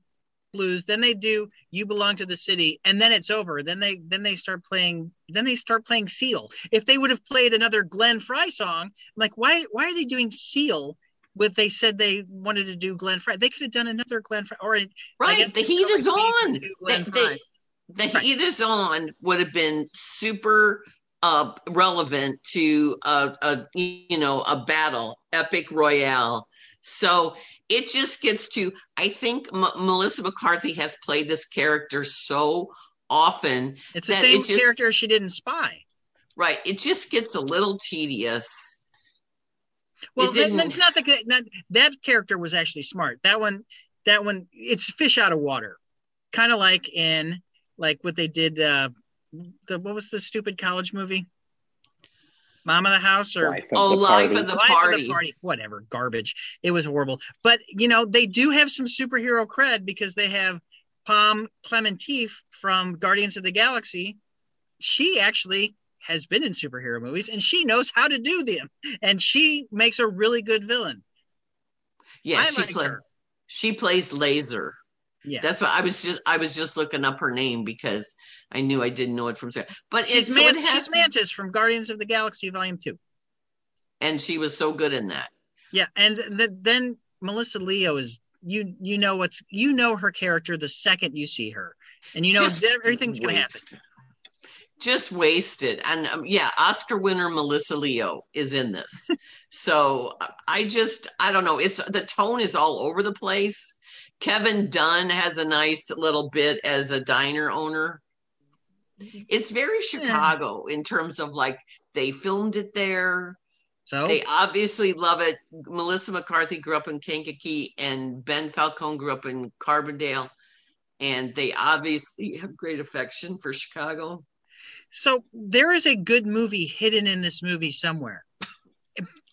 Blues, then they do You Belong to the City, and then it's over. Then they then they start playing then they start playing Seal. If they would have played another Glenn Frey song, I'm like why why are they doing Seal? With they said they wanted to do Glenn Frey. They could have done another Glenn Frey or Right. The heat is on. The, the, the Right. heat is on would have been super uh, relevant to a, a you know a battle, epic royale. So it just gets to. I think M- Melissa McCarthy has played this character so often. It's the that same it just- character she did in Spy. Right. It just gets a little tedious. Well, It that, didn't- that's not the not, that character was actually smart. That one, that one, it's fish out of water, kind of like in like what they did. Uh, the what was the stupid college movie? Mom of the House or Life of Oh, the Life of the Life Party. of the Party? Whatever, garbage. It was horrible. But you know they do have some superhero cred because they have Pom Klementieff from Guardians of the Galaxy. She actually has been in superhero movies and she knows how to do them and she makes a really good villain. Yeah, I she like play, she plays Laser. Yeah. That's what I was just I was just looking up her name because I knew I didn't know it from but it's so Man- it has she's Mantis from Guardians of the Galaxy Volume 2. and she was so good in that. Yeah, and th- then Melissa Leo is you you know what's you know her character the second you see her. And you know Just everything's going to happen. Just wasted. And um, yeah, Oscar winner Melissa Leo is in this. so I just I don't know. It's the tone is all over the place. Kevin Dunn has a nice little bit as a diner owner. It's very Chicago in terms of like they filmed it there. So They obviously love it. Melissa McCarthy grew up in Kankakee, and Ben Falcone grew up in Carbondale, and they obviously have great affection for Chicago. So there is a good movie hidden in this movie somewhere.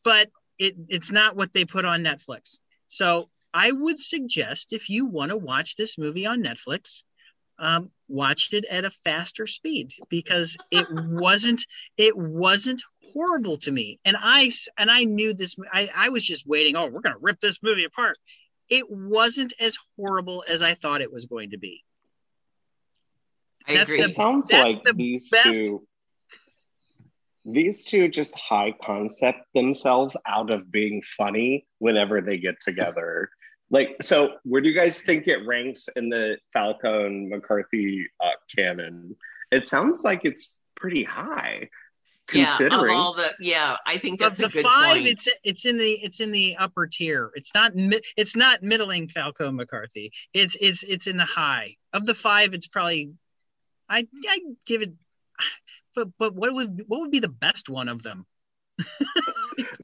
But it it's not what they put on Netflix. So I would suggest if you want to watch this movie on Netflix, um, watch it at a faster speed because it wasn't it wasn't horrible to me. And I and I knew this. I I was just waiting. Oh, we're gonna rip this movie apart. It wasn't as horrible as I thought it was going to be. I That's agree. the- It sounds That's like the these best- two these two just high concept themselves out of being funny whenever they get together. Like, so where do you guys think it ranks in the Falcone McCarthy uh, canon? It sounds like it's pretty high, yeah, of considering. all the yeah, I think Of that's the a good five, point. it's it's in the it's in the upper tier. It's not it's not middling Falco McCarthy. It's it's it's in the high. Of the five, it's probably I I give it. But but what would what would be the best one of them?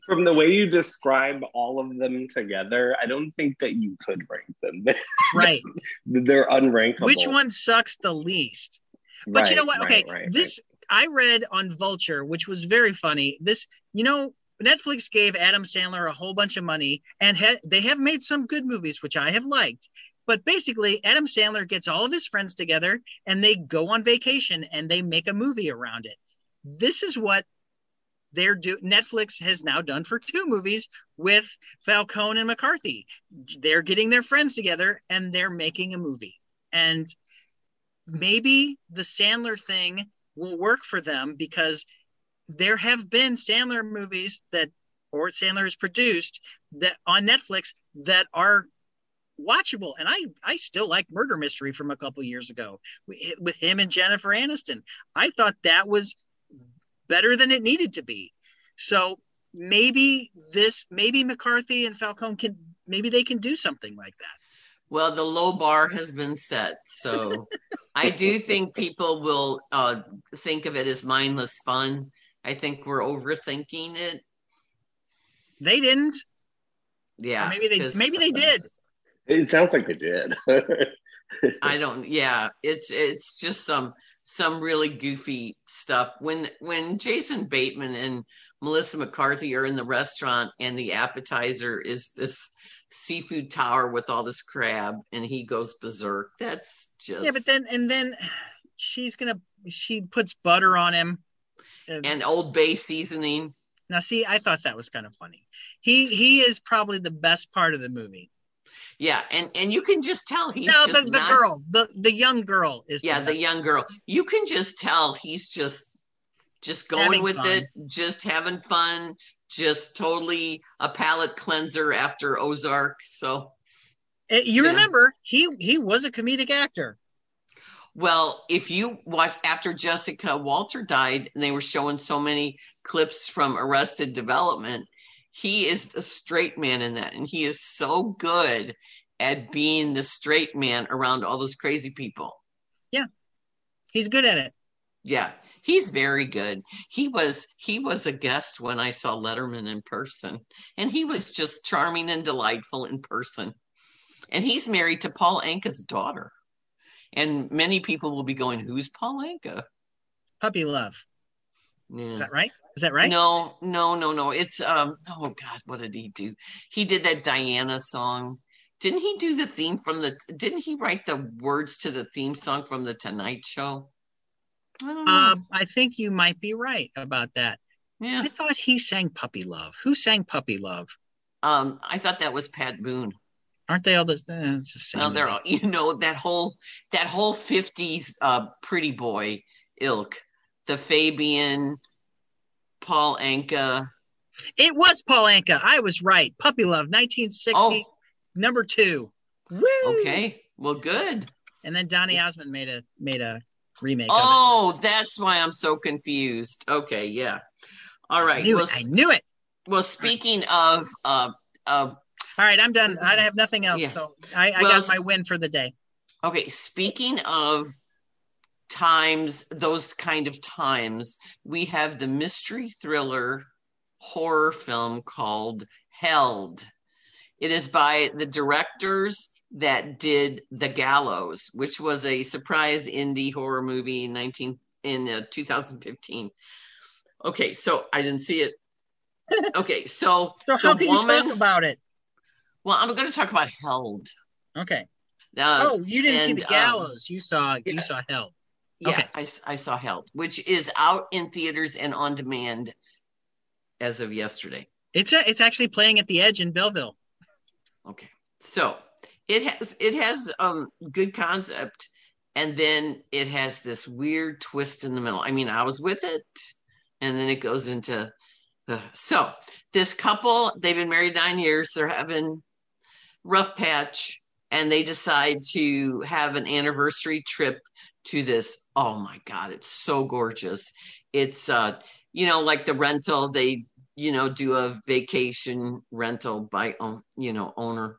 From the way you describe all of them together, I don't think that you could rank them. Right. They're unrankable. Which one sucks the least? But you know what? Okay, Right, right, this I read on Vulture, which was very funny. This, you know, Netflix gave Adam Sandler a whole bunch of money, and ha- they have made some good movies, which I have liked. But basically, Adam Sandler gets all of his friends together, and they go on vacation, and they make a movie around it. This is what they're do. Netflix has now done for two movies with Falcone and McCarthy. They're getting their friends together, and they're making a movie. And maybe the Sandler thing will work for them because there have been Sandler movies that or Sandler has produced that on Netflix that are watchable and I I still like Murder Mystery from a couple years ago with him and Jennifer Aniston. I thought that was better than it needed to be. So maybe this maybe McCarthy and Falcone can maybe they can do something like that. Well, the low bar has been set. So I do think people will uh, think of it as mindless fun. I think we're overthinking it. They didn't. Yeah. Or maybe they maybe they did. It sounds like they did. I don't yeah, it's it's just some some really goofy stuff. When when Jason Bateman and Melissa McCarthy are in the restaurant and the appetizer is this seafood tower with all this crab and he goes berserk. That's just Yeah, but then and then she's gonna she puts butter on him and, and Old Bay seasoning. Now see, I thought that was kind of funny. He he is probably the best part of the movie. Yeah, and and you can just tell he's no, just the, the not, girl, the the young girl is yeah, the young girl. You can just tell he's just just going Having with fun. it, just having fun, just totally a palate cleanser after Ozark. So, Uh, You Yeah. remember he he was a comedic actor. well, if you watch after Jessica Walter died and they were showing so many clips from Arrested Development, he is the straight man in that, and he is so good at being the straight man around all those crazy people. Yeah. He's good at it. Yeah, he's very good. He was he was a guest when I saw Letterman in person, and he was just charming and delightful in person. And he's married to Paul Anka's daughter. And many people will be going, "Who's Paul Anka?" Puppy love. Yeah. Is that right? Is that right? No, no, no, no. It's um. Oh God, what did he do? He did that Diana song. Didn't he do the theme from the? Didn't he write the words to the theme song from the Tonight Show? I. Um, I think you might be right about that. yeah. I thought he sang Puppy Love. Who sang Puppy Love? Um, I thought that was Pat Boone. Aren't they all the, eh, the same? Well, they're all, you know that whole that whole fifties uh pretty boy ilk, the Fabian, Paul Anka. It was Paul Anka. I was right. Puppy Love, 1960, Oh, number two. Woo! okay. Well, good. And then Donny Osmond made a made a remake. of Oh, that's why I'm so confused. Okay, yeah. All right. I knew Well, it. I knew it. well, speaking of uh, uh, All right, I'm done. I have nothing else. Yeah. So I, I Well, got my win for the day. Okay, speaking of times, those kind of times, we have the mystery thriller horror film called Held. It is by the directors that did The Gallows, which was a surprise indie horror movie in 19 in uh, 2015. Okay, so I didn't see it. Okay, so So how the can you talk about it? well, I'm going to talk about Held. Okay. Uh, oh, you didn't see and, the um, gallows. you saw yeah. you saw hell. Yeah, Okay. I, I saw Held, which is out in theaters and on demand as of yesterday. It's a, it's actually playing at the Edge in Belleville. Okay, so it has it has um good concept, and then it has this weird twist in the middle. I mean, I was with it, and then it goes into uh, so this couple they've been married nine years. They're having rough patch, and they decide to have an anniversary trip to this. Oh my god, it's so gorgeous! It's uh, you know, like the rental they you know do a vacation rental by own you know owner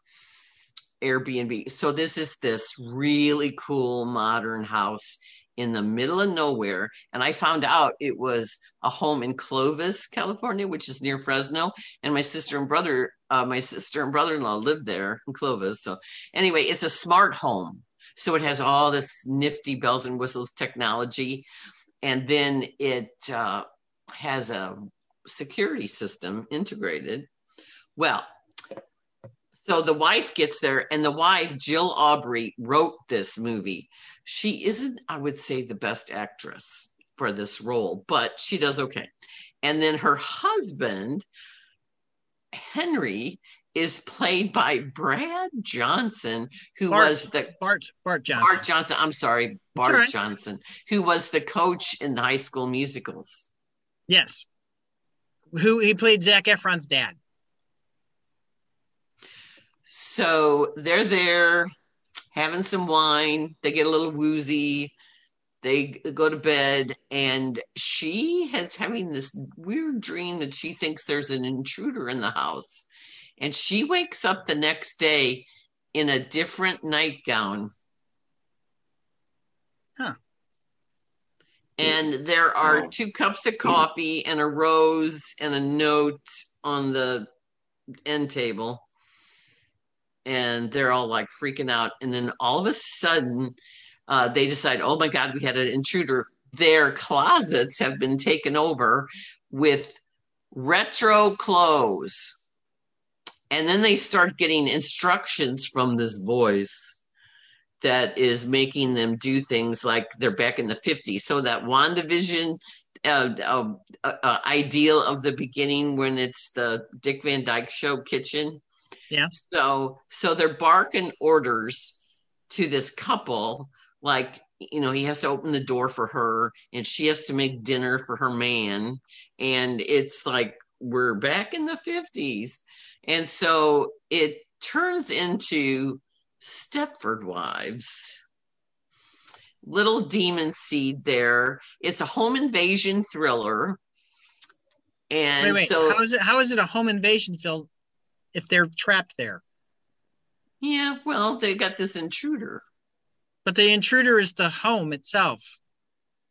airbnb so this is this really cool modern house in the middle of nowhere and i found out it was a home in clovis california which is near fresno and my sister and brother uh, my sister and brother-in-law lived there in clovis so anyway it's a smart home so it has all this nifty bells and whistles technology and then it uh, has a security system integrated. Well, so the wife gets there, and the wife, Jill Awbrey, wrote this movie. She isn't, I would say, the best actress for this role, but she does okay. And then her husband, Henry, is played by Brad Johnson, who Bart. was the Bart Bart Johnson. Bart Johnson. I'm sorry, Bart right. Johnson, who was the coach in the high school musicals. Yes. Who he played Zac Efron's dad. So they're there having some wine. They get a little woozy. They go to bed, and she has having this weird dream that she thinks there's an intruder in the house. And she wakes up the next day in a different nightgown. Huh. And there are two cups of coffee and a rose and a note on the end table and they're all like freaking out. And then all of a sudden, uh, they decide, oh my God, we had an intruder. Their closets have been taken over with retro clothes. And then they start getting instructions from this voice that is making them do things like they're back in the 50s. So that WandaVision uh, uh, uh, ideal of the beginning when it's the Dick Van Dyke Show kitchen yeah. So so they're barking orders to this couple, like you know, he has to open the door for her and she has to make dinner for her man. And it's like we're back in the 50s. And so it turns into Stepford Wives. Little demon seed there. It's a home invasion thriller. And wait, wait. so how is it how is it a home invasion film if they're trapped there. Yeah, well, they got this intruder. But the intruder is the home itself.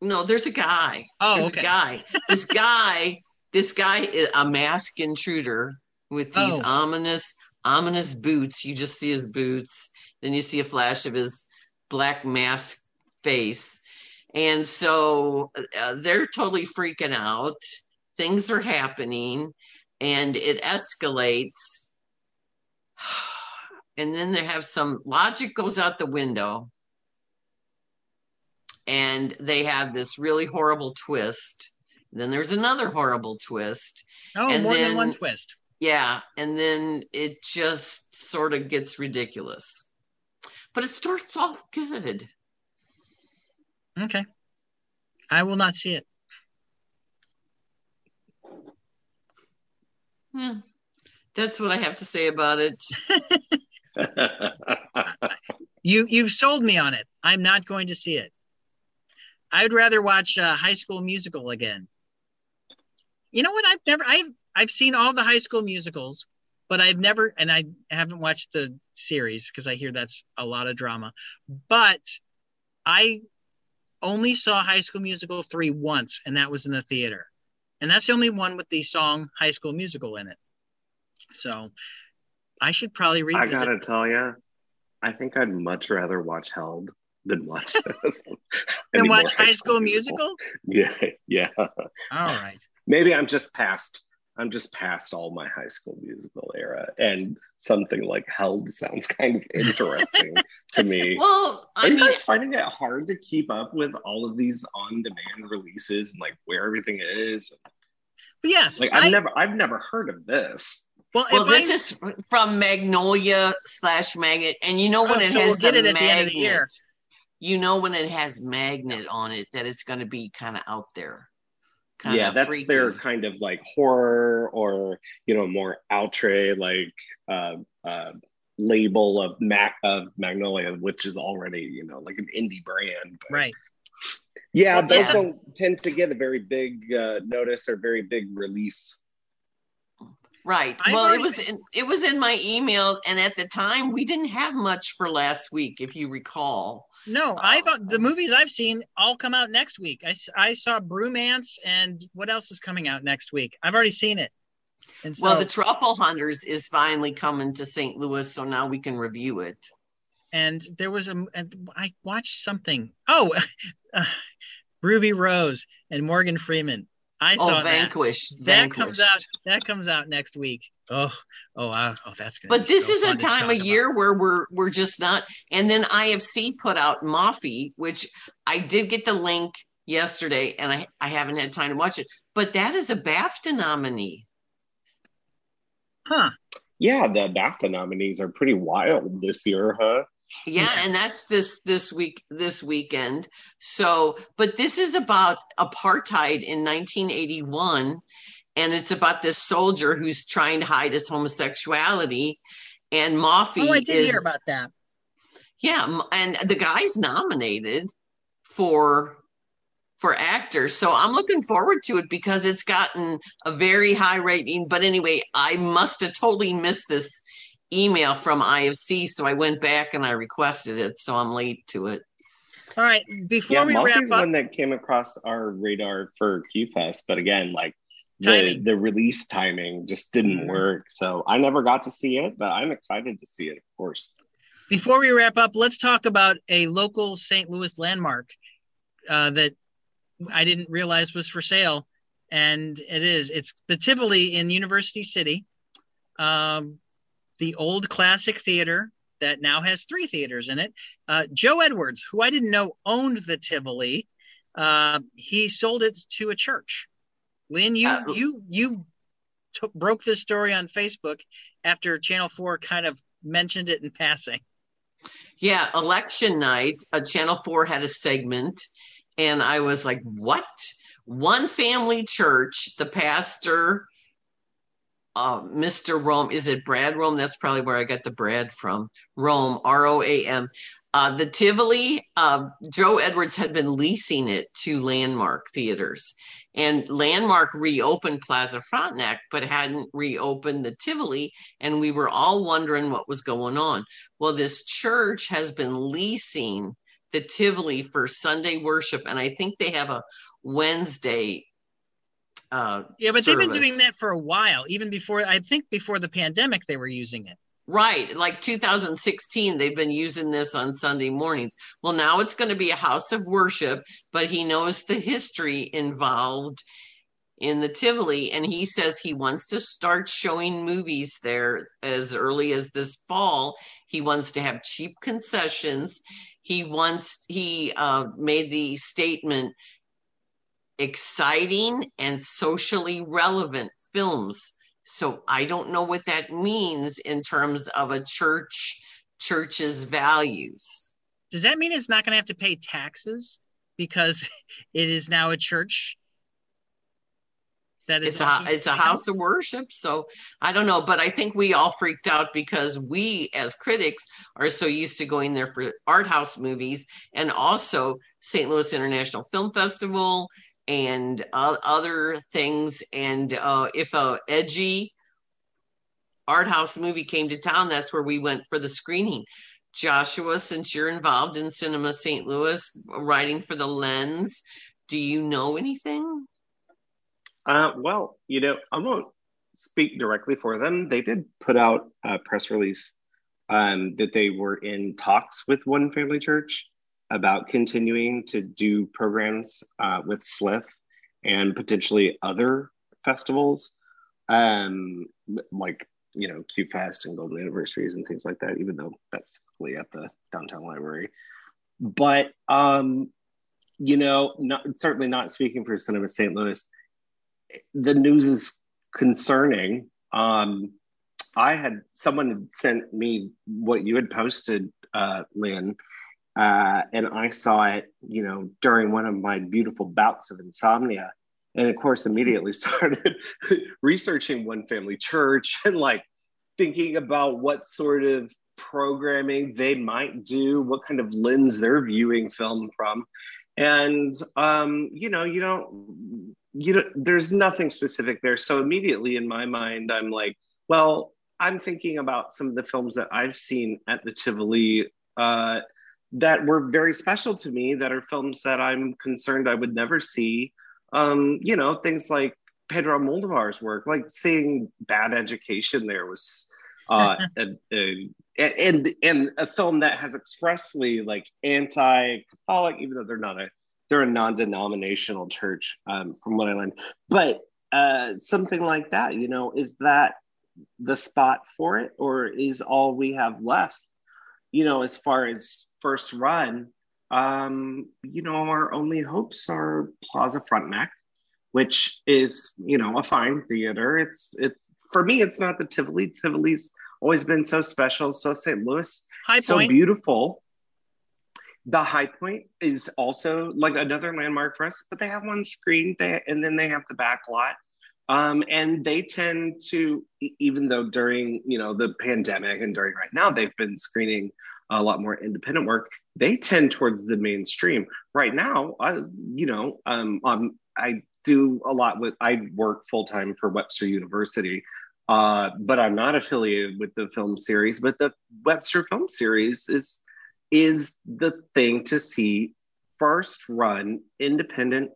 No, there's a guy. Oh, there's okay. a guy. this guy, this guy is a mask intruder with these Oh. ominous, ominous boots. You just see his boots, then you see a flash of his black mask face, and so uh, they're totally freaking out. Things are happening, and it escalates. And then they have some logic goes out the window, and they have this really horrible twist. Then there's another horrible twist. Oh, And more then- than one twist. Yeah, and then it just sort of gets ridiculous. But it starts off good. Okay. I will not see it. Yeah. That's what I have to say about it. You you've sold me on it. I'm not going to see it. I'd rather watch uh, High School Musical again. You know what? I've never I've I've seen all the High School musicals, but I've never and I haven't watched the series because I hear that's a lot of drama. But I only saw High School Musical 3 once and that was in the theater. And that's the only one with the song High School Musical in it. So I should probably read. I gotta tell you, I think I'd much rather watch Held than watch this. more watch High School Musical. Yeah, yeah. All right. Maybe I'm just past. I'm just past all my High School Musical era, and something like Held sounds kind of interesting to me. Well, I you mean, guys finding it hard to keep up with all of these on-demand releases and like where everything is? But yes, Like I've I, never, I've never heard of this. well, well, this I, is from Magnolia slash Magnet, and you know when Oh, it so has we'll get the it at the end of the year. magnet, you know when it has magnet on it that it's going to be kind of out there. Yeah, that's freaky. their kind of like horror or you know more outre like uh, uh, label of Mac of Magnolia, which is already you know like an indie brand. But right. Yeah, Well, those yeah. don't tend to get a very big uh, notice or very big release. Right. I've well, it was in, it was in my email, and at the time we didn't have much for last week, if you recall. No, I've the movies I've seen all come out next week. I, I saw Bromance and what else is coming out next week? I've already seen it. And so, Well, the Truffle Hunters is finally coming to St. Louis, so now we can review it. and there was a and I watched something. Oh, uh, Ruby Rose and Morgan Freeman. I Oh, saw that. Vanquished. That comes out. That comes out next week. Oh, oh, uh, oh, that's good. But this is a time of year where we're we're just not. And then IFC put out Moffie, which I did get the link yesterday, and I I haven't had time to watch it. But that is a BAFTA nominee. huh? Yeah, the BAFTA nominees are pretty wild this year, huh? Yeah, and that's this this week this weekend. So, but this is about apartheid in 1981 and it's about this soldier who's trying to hide his homosexuality and Moffie Oh, I did is hear about that. yeah, and the guy's nominated for for actors. So I'm looking forward to it because it's gotten a very high rating. But anyway, I must have totally missed this email from IFC, so I went back and I requested it. So I'm late to it. All right, before yeah, we Monkey's wrap up, one that came across our radar for QFest, but again, like the Timing. the release timing just didn't Mhm. work. So I never got to see it, but I'm excited to see it, of course. before we wrap up, let's talk about a local St. Louis landmark uh, that I didn't realize was for sale, and it is. It's the Tivoli in University City, um, the old classic theater that now has three theaters in it. Uh, Joe Edwards, who I didn't know owned the Tivoli, uh, he sold it to a church. Lynn, you Uh, you you took, broke this story on Facebook after Channel Four kind of mentioned it in passing. Yeah, election night, uh, Channel 4 had a segment, and I was like, what? One family church, the pastor, uh, Mr. Roam, is it Brad Roam? That's probably where I got the Brad from. Roam, R O A M. Uh, the Tivoli, uh, Joe Edwards had been leasing it to Landmark Theaters. And Landmark reopened Plaza Frontenac, but hadn't reopened the Tivoli. And we were all wondering what was going on. Well, this church has been leasing the Tivoli for Sunday worship, and I think they have a Wednesday. Uh, Yeah, but they've been doing that for a while, even before I think before the pandemic they were using it. Right, like 2016, they've been using this on Sunday mornings. Well, now it's going to be a house of worship, but he knows the history involved in the Tivoli, and he says he wants to start showing movies there as early as this fall. He wants to have cheap concessions. He wants, he uh, made the statement exciting and socially relevant films. So I don't know what that means in terms of a church church's values. Does that mean it's not going to have to pay taxes because it is now a church? That is It's a it's a house of worship, so I don't know, but I think we all freaked out because we as critics are so used to going there for art house movies and also St. Louis International Film Festival and uh, other things. And uh, if a edgy art house movie came to town that's where we went for the screening. Joshua since you're involved in cinema st louis writing for the lens do you know anything? Uh, well, you know, I won't speak directly for them. They did put out a press release um, that they were in talks with One Family Church about continuing to do programs uh, with SLIFF and potentially other festivals, um, like you know Q Fest and Golden Anniversaries and things like that. Even though that's typically at the downtown library, but um, you know, not, certainly not speaking for Cinema St. Louis the news is concerning. Um, I had someone had sent me what you had posted, uh, Lynn, uh, and I saw it, you know, during one of my beautiful bouts of insomnia, and of course, immediately started researching One Family Church and like thinking about what sort of programming they might do, what kind of lens they're viewing film from, and um, you know, you don't you know, there's nothing specific there. So immediately in my mind, I'm like, well, I'm thinking about some of the films that I've seen at the Tivoli uh, that were very special to me, that are films that I'm concerned I would never see. Um, you know, things like Pedro Almodóvar's work, like seeing Bad Education there was uh, a, a, and and a film that has expressly like anti-Catholic, even though they're not a they're a non-denominational church um, from what i learned but uh, something like that you know is that the spot for it or is all we have left you know as far as first run um, you know our only hopes are plaza frontenac which is you know a fine theater it's it's for me it's not the tivoli tivoli's always been so special. So St. Louis, High so Point. beautiful. The High Point is also like another landmark for us, but they have one screen, and then they have the back lot. Um, and they tend to, even though during you know the pandemic and during right now they've been screening a lot more independent work, they tend towards the mainstream. Right now, I you know um, um I do a lot with I work full time for Webster University, uh, but I'm not affiliated with the film series. But the Webster Film Series is is the thing to see first run independent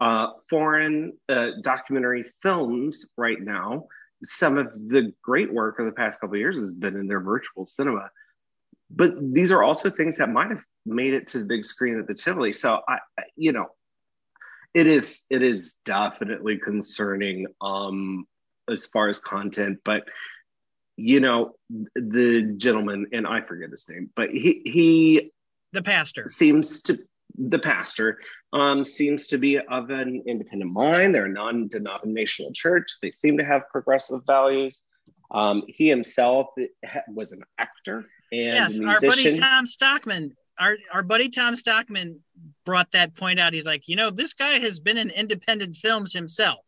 uh, foreign uh, documentary films right now. Some of the great work of the past couple years has been in their virtual cinema, but these are also things that might have made it to the big screen at the Tivoli. So I, you know, it is it is definitely concerning um, as far as content, but you know, the gentleman and I forget his name, but he he The pastor. seems to the pastor um, seems to be of an independent mind. They're a non-denominational church. They seem to have progressive values. Um, he himself was an actor and Yes, a our buddy. Tom Stockman. Our our buddy Tom Stockman brought that point out. He's like, you know, this guy has been in independent films himself.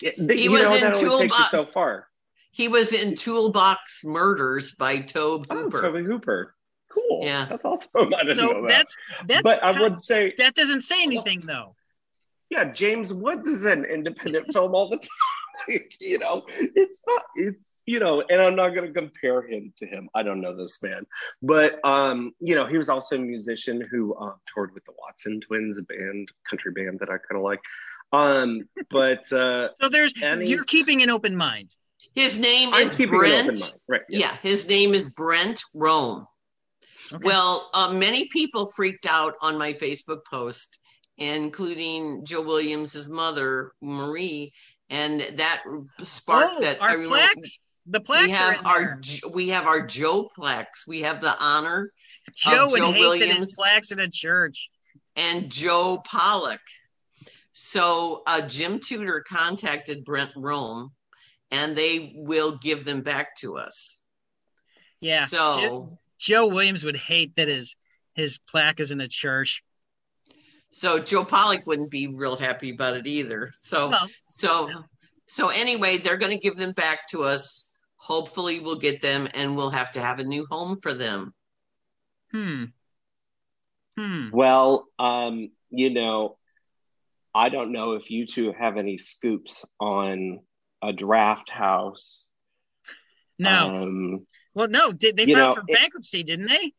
Yeah, He you was know, in that only takes you Toolbox- so far. He was in Toolbox Murders by Tobe Oh, Hooper. Tobe Hooper. Cool. Yeah. That's awesome. I didn't So know that. that's that's but I would say, that doesn't say anything though. yeah, James Woods is an independent film all the time. Like, you know, it's not, it's, you know, and I'm not going to compare him to him. I don't know this man, but, um, you know, he was also a musician who uh, toured with the Watson Twins, a band, country band that I kind of like. Um, but uh, So there's Any- you're keeping an open mind. His name I'm is keeping an open Brent. Right. Yeah, his name is Brent Roam. Okay. Well, uh, many people freaked out on my Facebook post, including Joe Williams's mother, Marie, and that sparked oh, that our everyone. plaques. The plaques We have our there. We have our Joe plaques. We have the honor Joe would Joe Williams. his plaques in a church. and Joe Pollock. So uh, Jim Tudor contacted Brent Roam, and they will give them back to us. Yeah. So Joe Williams would hate that his his plaque is in a church. So Joe Pollock wouldn't be real happy about it either. So Well, so so anyway, they're going to give them back to us. Hopefully, we'll get them, and we'll have to have a new home for them. hmm. Hmm. Well, um, you know, I don't know if you two have any scoops on a draft house. No. Um, well, no. Did they you filed know, for it- bankruptcy? Didn't they?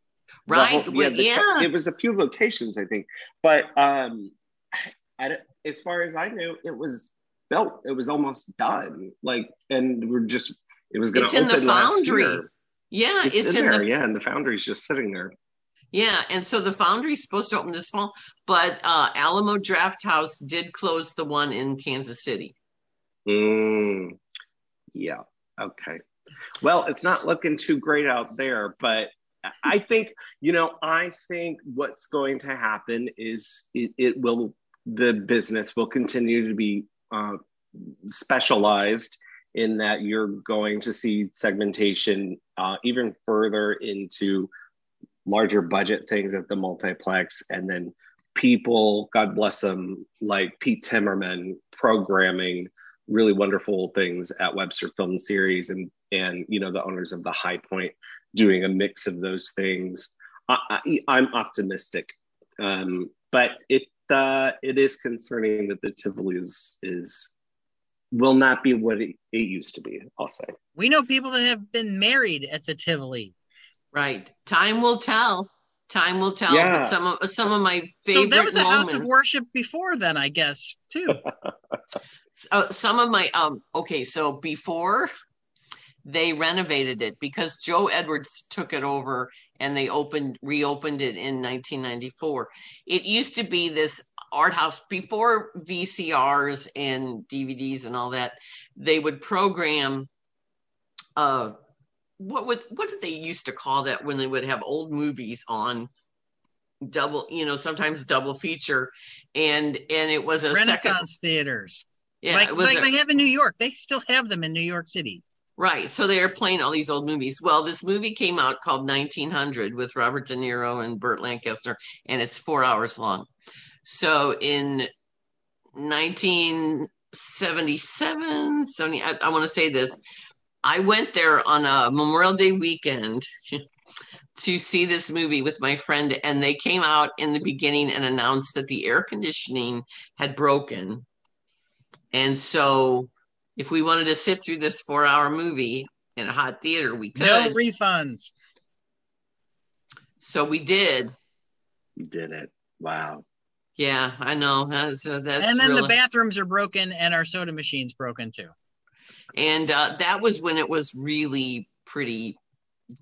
Right? whole- the- yeah. It was a few locations, I think, but um, I, as far as I knew, it was built. It was almost done. Like, and we're just it was going It's to in the open last foundry. year. Yeah, It's, it's, in, in, there, the yeah, and the foundry's just sitting there. Yeah, and so the foundry's supposed to open this fall, but uh, Alamo Drafthouse did close the one in Kansas City. Mm, yeah. Okay. Well, it's not looking too great out there, but I think, you know, I think what's going to happen is it, it will, the business will continue to be uh, specialized in that you're going to see segmentation uh, even further into larger budget things at the multiplex and then people god bless them like pete timmerman programming really wonderful things at webster film series and and you know the owners of the Hi-Pointe doing a mix of those things I, I, i'm optimistic um, but it uh, it is concerning that the tivoli is is will not be what it, it used to be i'll say We know people that have been married at the Tivoli. Right. Time will tell. Time will tell. Yeah. Some of some of my So favorite that was a moments. house of worship before then, I guess, too. uh, some of my um okay so before they renovated it because joe edwards took it over and they opened reopened it in 1994 it used to be this art house before vcrs and dvds and all that they would program uh what would what did they used to call that when they would have old movies on double you know sometimes double feature and and it was a second Renaissance theaters. yeah like it was like a- they have in New York. They still have them in New York City. Right. So they're playing all these old movies. Well, this movie came out called 1900 with Robert De Niro and Burt Lancaster, and it's four hours long. So in 1977, 70, I, I want to say this. I went there on a Memorial Day weekend to see this movie with my friend, and they came out in the beginning and announced that the air conditioning had broken. And so if we wanted to sit through this four hour movie in a hot theater, we could. No refunds. So we did. You did it. Wow. Yeah, I know. That's, uh, that's and then real- the bathrooms are broken and our soda machine's broken too. and uh, that was when it was really pretty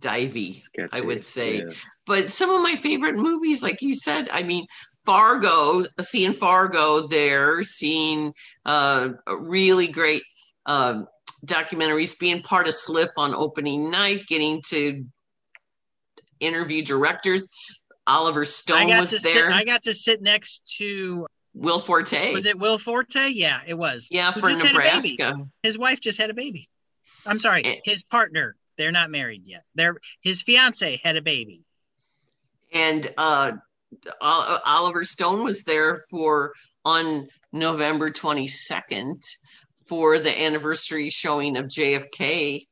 divey, Sketchy. I would say. Yeah. But some of my favorite movies, like you said, I mean, Fargo, seeing Fargo there, seeing uh, really great uh, documentaries, being part of SLIFF on opening night, getting to interview directors. Oliver Stone was there. sit I got to sit next to Will Forte. was it Will Forte? Yeah, it was. yeah, Who for just had a baby. Nebraska. His wife just had a baby. I'm sorry, Eh. his partner. They're not married yet. They're his fiance had a baby. and uh, Oliver Stone was there for on November 22nd for the anniversary showing of JFK.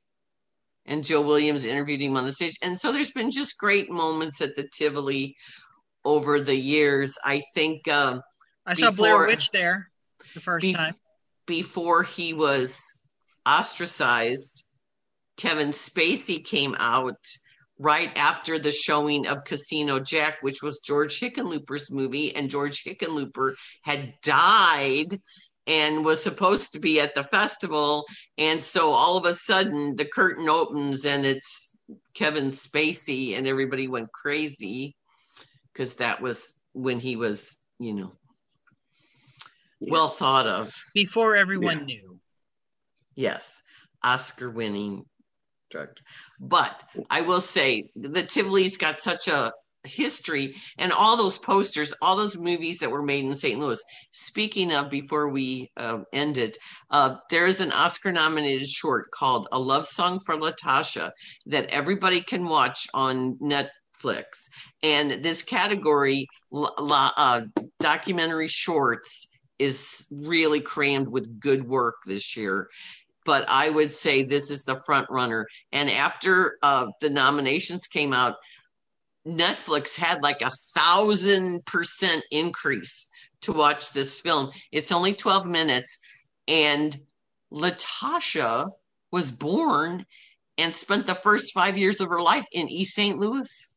And Joe Williams interviewed him on the stage. And so there's been just great moments at the Tivoli over the years. I think um, I saw Blair Before- Witch there the first Bef- time. before he was ostracized, Kevin Spacey came out right after the showing of Casino Jack, which was George Hickenlooper's movie, and George Hickenlooper had died and was supposed to be at the festival. And so all of a sudden the curtain opens and it's Kevin Spacey, and everybody went crazy because that was when he was, you know, Yeah. well thought of. Before everyone Yeah. knew. Yes, Oscar winning director. But I will say the Tivoli's got such a history and all those posters, all those movies that were made in St. Louis. Speaking of, before we uh, end it, uh, there is an Oscar nominated short called A Love Song for Latasha that everybody can watch on Netflix. And this category, la, la- uh, documentary shorts, is really crammed with good work this year but I would say this is the front runner. And after uh, the nominations came out, Netflix had like a thousand percent increase to watch this film. It's only 12 minutes, and Latasha was born and spent the first five years of her life in East St. Louis.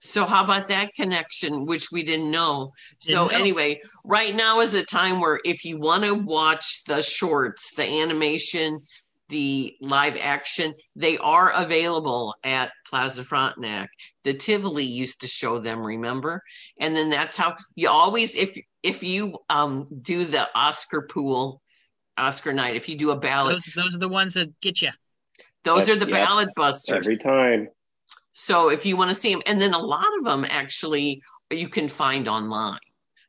So, how about that connection, which we didn't know? So, anyway, right now is a time where if you want to watch the shorts, the animation, the live action, they are available at Plaza Frontenac. The Tivoli used to show them, remember? And then that's how you always, if if you um, do the Oscar pool, Oscar night, if you do a ballot, Those those are the ones that get you. those are the Yep. ballot busters. Every time. So if you want to see them, and then a lot of them actually you can find online.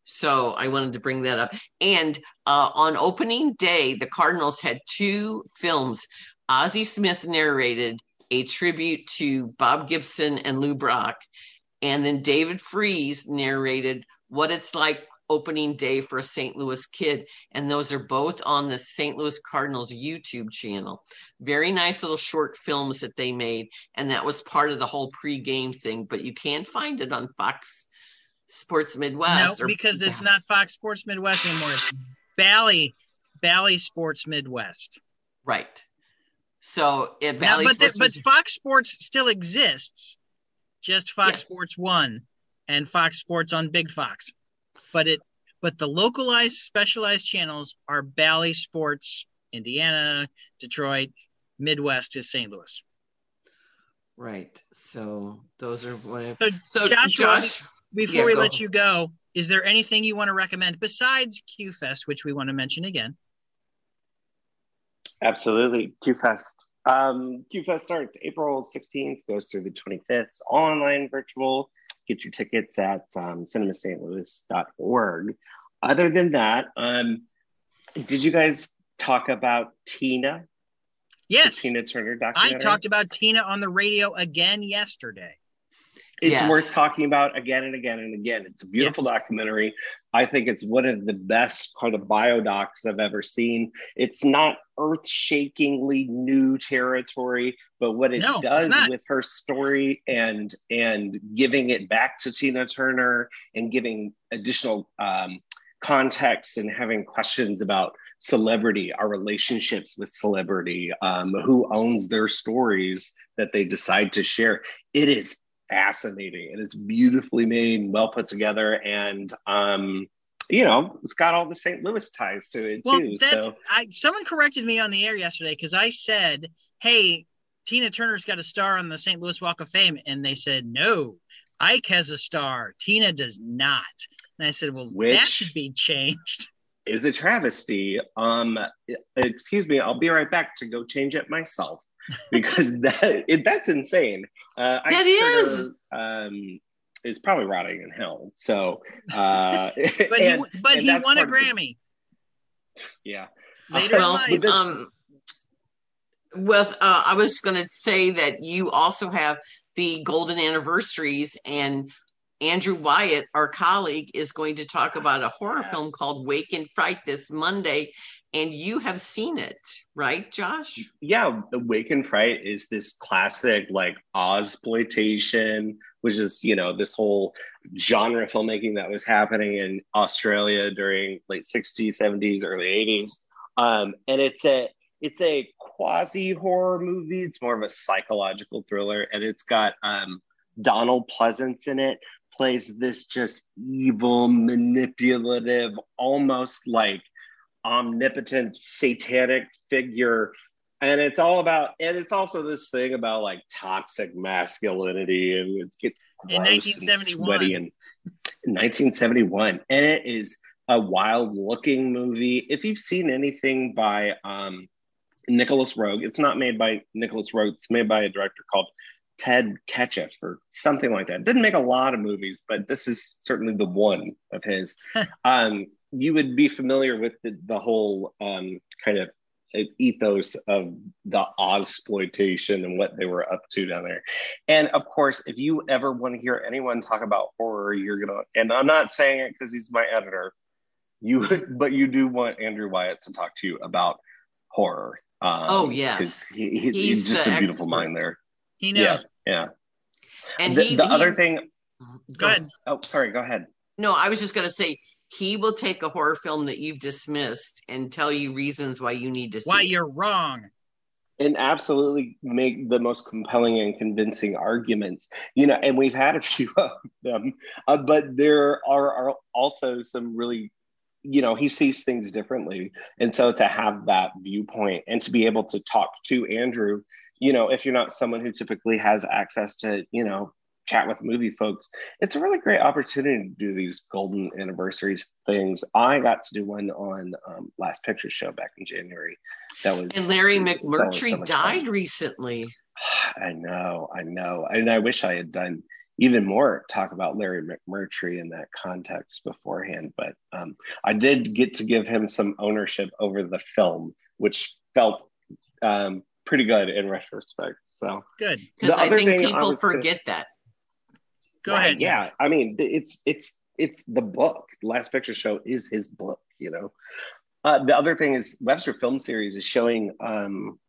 So I wanted to bring that up. And uh, on opening day, the Cardinals had two films. Ozzie Smith narrated a tribute to Bob Gibson and Lou Brock, and then David Freese narrated what it's like opening day for a St. Louis kid. And those are both on the St. Louis Cardinals YouTube channel. Very nice little short films that they made and that was part of the whole pre-game thing. But you can't find it on Fox Sports Midwest. no, or- because it's not Fox Sports Midwest anymore. It's Bally Bally Sports Midwest. right. So it Now, but the, Sports but Fox Sports still exists, just Fox Yeah. Sports One and Fox Sports on Big Fox. But it but the localized specialized channels are Bally Sports, Indiana, Detroit, Midwest is St. Louis. right. So those are what. So, so Joshua, Josh, Before Yeah, we go. let you go, is there anything you want to recommend besides Q Fest, which we want to mention again? Absolutely. QFest. Um, QFest starts April 16th, goes through the 25th. It's online virtual. Get your tickets at um, cinemastlouis.org. Other than that, um, did you guys talk about Tina? Yes, Tina Turner documentary. I talked about Tina on the radio again yesterday. It's Yes. worth talking about again and again and again. It's a beautiful Yes. documentary. I think it's one of the best kind of biodocs I've ever seen. It's not earth-shakingly new territory, but what it No, does with her story and and giving it back to Tina Turner and giving additional um, context and having questions about celebrity, our relationships with celebrity, um, who owns their stories that they decide to share. It is fascinating and it's beautifully made and well put together and um you know it's got all the st louis ties to it Well, too so I. Someone corrected me on the air yesterday because I said, "Hey, Tina Turner's got a star on the St. Louis Walk of Fame," and they said, "No, Ike has a star. Tina does not." And I said, "Well, that should be changed." is a travesty um excuse me i'll be right back to go change it myself because that it, that's insane. Uh That Ike is. Turner, um is probably rotting in hell. So uh But and- he, but he won a part of the- Grammy. Yeah. Later well, life. um, well, uh, I was going to say that you also have the golden anniversaries, and Andrew Wyatt, our colleague, is going to talk about a horror film called Wake in Fright this Monday, and you have seen it, right, Josh? yeah, Wake in Fright is this classic like Ozploitation, which is you know this whole genre filmmaking that was happening in Australia during late '60s, '70s, early '80s, um, and it's a it's a quasi horror movie. It's more of a psychological thriller, and it's got um, Donald Pleasence in it. Plays this just evil, manipulative, almost like omnipotent satanic figure. And it's all about and it's also this thing about like toxic masculinity and it's get In gross and sweaty and in 1971 and it is a wild looking movie. If you've seen anything by um Nicolas Roeg it's not made by Nicolas Roeg it's made by a director called Ted Ketchup or something like that. Didn't make a lot of movies but this is certainly the one of his. Um you would be familiar with the, the whole um, kind of ethos of the Ozploitation and what they were up to down there. And of course, if you ever want to hear anyone talk about horror, you're gonna. And I'm not saying it because he's my editor. You, but you do want Andrew Wyatt to talk to you about horror. Um, Oh, yes. 'cause he, he- He's he's just a beautiful expert. mind there. he Yeah, knows. yeah. And the he, the he- other thing. Go ahead. Oh, sorry. Go ahead. No, I was just going to say he will take a horror film that you've dismissed and tell you reasons why you need to see Why it. you're wrong. and absolutely make the most compelling and convincing arguments you know and we've had a few of them uh, but there are, are also some really you know he sees things differently and so to have that viewpoint and to be able to talk to andrew you know if you're not someone who typically has access to you know chat with movie folks it's a really great opportunity to do these golden anniversaries things i got to do one on um, last picture show back in january that was And Larry McMurtry so much fun. died recently. I know, I know. And I wish I had done even more talk about Larry McMurtry in that context beforehand. But um, I did get to give him some ownership over the film, which felt um, pretty good in retrospect. So Good. Because I think people was gonna- forget that. Go Right, ahead. Yeah, Josh. I mean, it's it's it's the book. Last Picture Show is his book. You know. Uh, the other thing is Webster Film Series is showing um,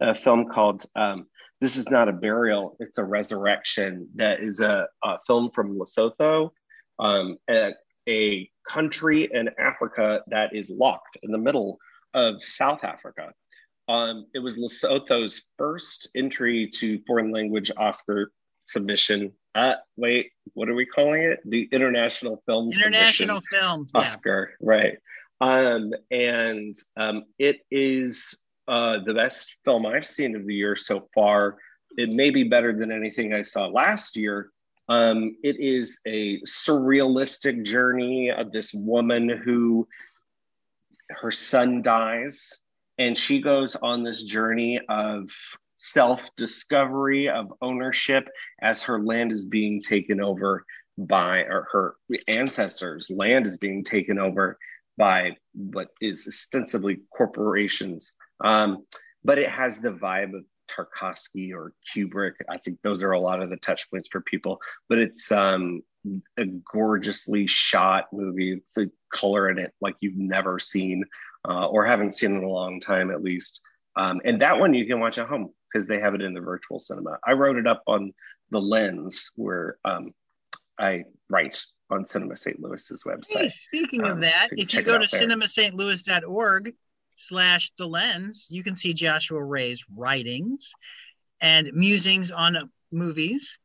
a film called um, "This Is Not a Burial; It's a Resurrection." That is a, a film from Lesotho, um, a, a country in Africa that is locked in the middle of South Africa. Um, it was Lesotho's first entry to foreign language Oscar submission. Uh, wait, what are we calling it? The International Film International film. Yeah. Oscar, right? Um, and um, it is uh, the best film I've seen of the year so far. It may be better than anything I saw last year. Um, it is a surrealistic journey of this woman who her son dies, and she goes on this journey of self discovery, of ownership as her land is being taken over by, or her ancestors' land is being taken over by what is ostensibly corporations. Um, but it has the vibe of Tarkovsky or Kubrick. I think those are a lot of the touch points for people. But it's um, a gorgeously shot movie. It's the color in it like you've never seen uh, or haven't seen in a long time, at least. Um, and that one you can watch at home because they have it in the virtual cinema. I wrote it up on the lens where um, I write on Cinema St. Louis's website. Hey, speaking um, of that, so you if you go to cinemastlouis.org slash the lens, you can see Joshua Ray's writings and musings on movies.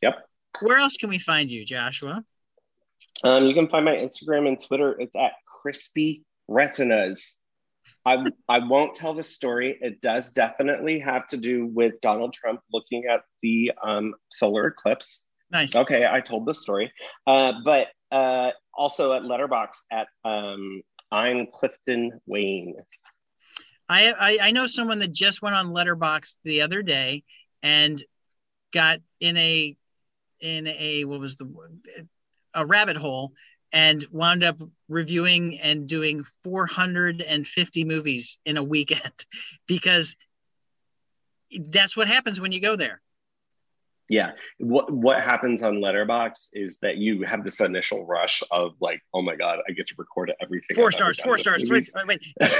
Yep. Where else can we find you, Joshua? Um, you can find my Instagram and Twitter. It's at crispy retinas. I, I won't tell the story. It does definitely have to do with Donald Trump looking at the um, solar eclipse. Nice. Okay, I told the story. Uh, but uh, also at Letterboxd at um, I'm Clifton Wayne. I, I, I know someone that just went on Letterboxd the other day and got in a in a what was the a rabbit hole and wound up reviewing and doing 450 movies in a weekend because that's what happens when you go there yeah what what happens on letterboxd is that you have this initial rush of like oh my god i get to record everything four I've stars four stars three, wait. right.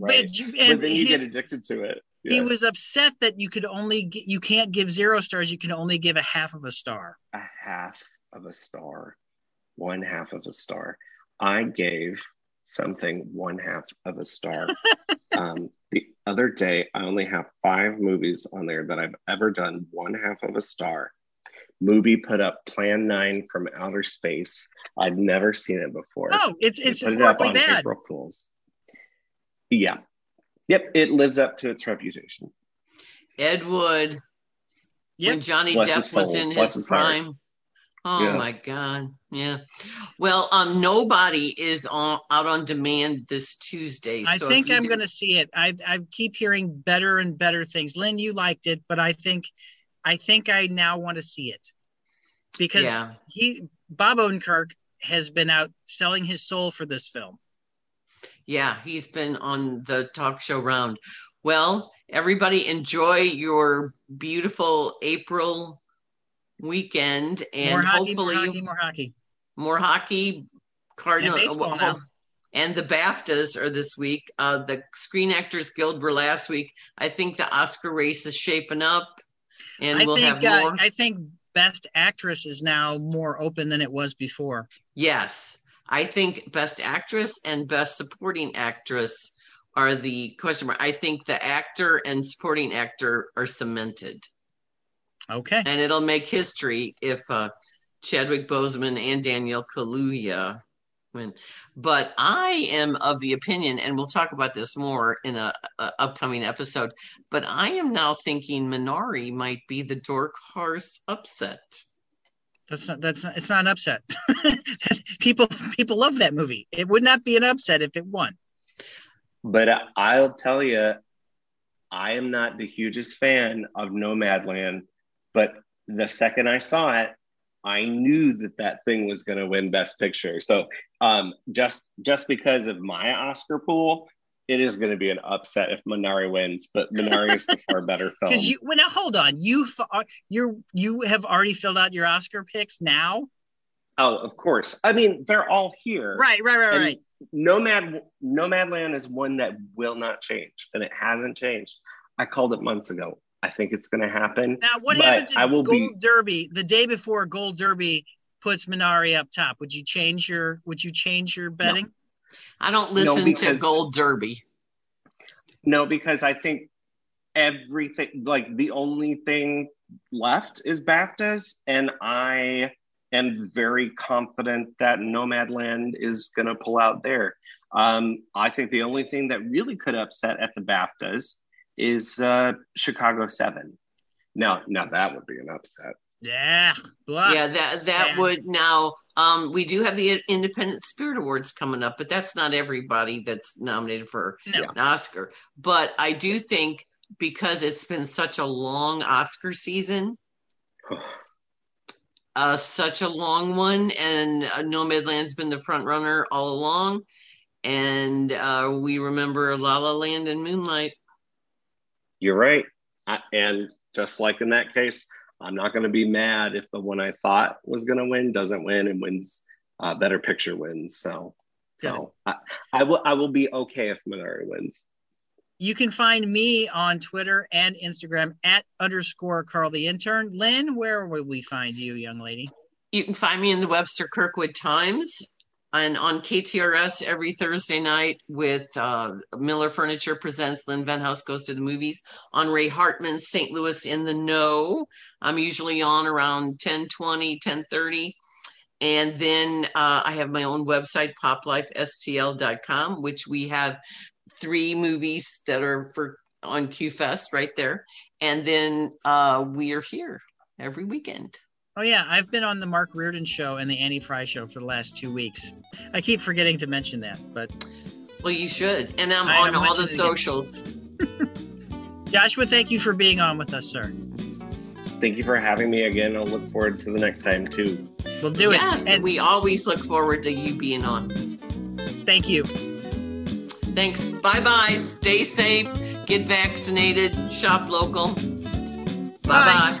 but, but then you he, get addicted to it yeah. he was upset that you could only you can't give zero stars you can only give a half of a star a half of a star one half of a star. I gave something one half of a star. um, the other day, I only have five movies on there that I've ever done one half of a star. Movie put up Plan Nine from Outer Space. I've never seen it before. Oh, it's it's put it up on bad. April Fools. Yeah, yep, it lives up to its reputation. Ed Wood, yep. when Johnny Bless Depp was in Bless his prime. Oh yeah. my God. Yeah. Well, um, nobody is on out on demand this Tuesday. I think I'm do... going to see it. I I keep hearing better and better things. Lynn, you liked it, but I think I think I now want to see it because yeah. he Bob Odenkirk has been out selling his soul for this film. Yeah, he's been on the talk show round. Well, everybody enjoy your beautiful April weekend, and more hockey, hopefully more hockey, more hockey, more hockey. Cardinal and, well, and the BAFTAs are this week. Uh, the Screen Actors Guild were last week. I think the Oscar race is shaping up, and I we'll think, have more. Uh, I think Best Actress is now more open than it was before. Yes, I think Best Actress and Best Supporting Actress are the question mark. I think the actor and supporting actor are cemented. Okay. And it'll make history if uh, Chadwick Boseman and Daniel Kaluuya win. But I am of the opinion, and we'll talk about this more in a, a upcoming episode. But I am now thinking Minari might be the Dark Horse upset. That's not. That's not. It's not an upset. people people love that movie. It would not be an upset if it won. But I'll tell you, I am not the hugest fan of Nomadland but the second I saw it, I knew that that thing was going to win Best Picture. So um, just just because of my Oscar pool, it is going to be an upset if Minari wins. But Minari is the far better film. Because you well, now hold on, you you you have already filled out your Oscar picks now. Oh, of course. I mean, they're all here. Right, right, right, and right. Nomad Nomadland is one that will not change, and it hasn't changed. I called it months ago. I think it's going to happen. Now, what happens if Gold be... Derby the day before Gold Derby puts Minari up top? Would you change your Would you change your betting? No. I don't listen no, because, to Gold Derby. No, because I think everything like the only thing left is BAFTAs, and I am very confident that Nomadland is going to pull out there. Um, I think the only thing that really could upset at the BAFTAs is uh, Chicago Seven. Now, now that would be an upset. Yeah, blah. yeah, that that yeah. would now. Um, we do have the Independent Spirit Awards coming up, but that's not everybody that's nominated for no. an Oscar. But I do think because it's been such a long Oscar season, uh, such a long one, and uh, Nomadland's been the front runner all along. and uh, we remember La La Land and Moonlight. You're right. I, and just like in that case, I'm not going to be mad if the one I thought was going to win doesn't win and wins uh, Better Picture wins. So, so I, I will I will be okay if Minari wins. You can find me on Twitter and Instagram at underscore Carl the intern. Lynn, where will we find you, young lady? You can find me in the Webster Kirkwood Times and on KTRS every Thursday night with uh, Miller Furniture presents Lynn Venhaus Goes to the Movies on Ray Hartman's St. Louis in the Know. I'm usually on around 10 20, 10 30. And then uh, I have my own website, poplifestl.com, which we have three movies that are for on QFest right there. And then uh, we are here every weekend. Oh yeah, I've been on the Mark Reardon show and the Annie Frey show for the last two weeks. I keep forgetting to mention that, but well, you should. And I'm I on all the socials. Joshua, thank you for being on with us, sir. Thank you for having me again. I'll look forward to the next time too. We'll do yes, it. Yes, and we always look forward to you being on. Thank you. Thanks. Bye bye. Stay safe. Get vaccinated. Shop local. Bye bye.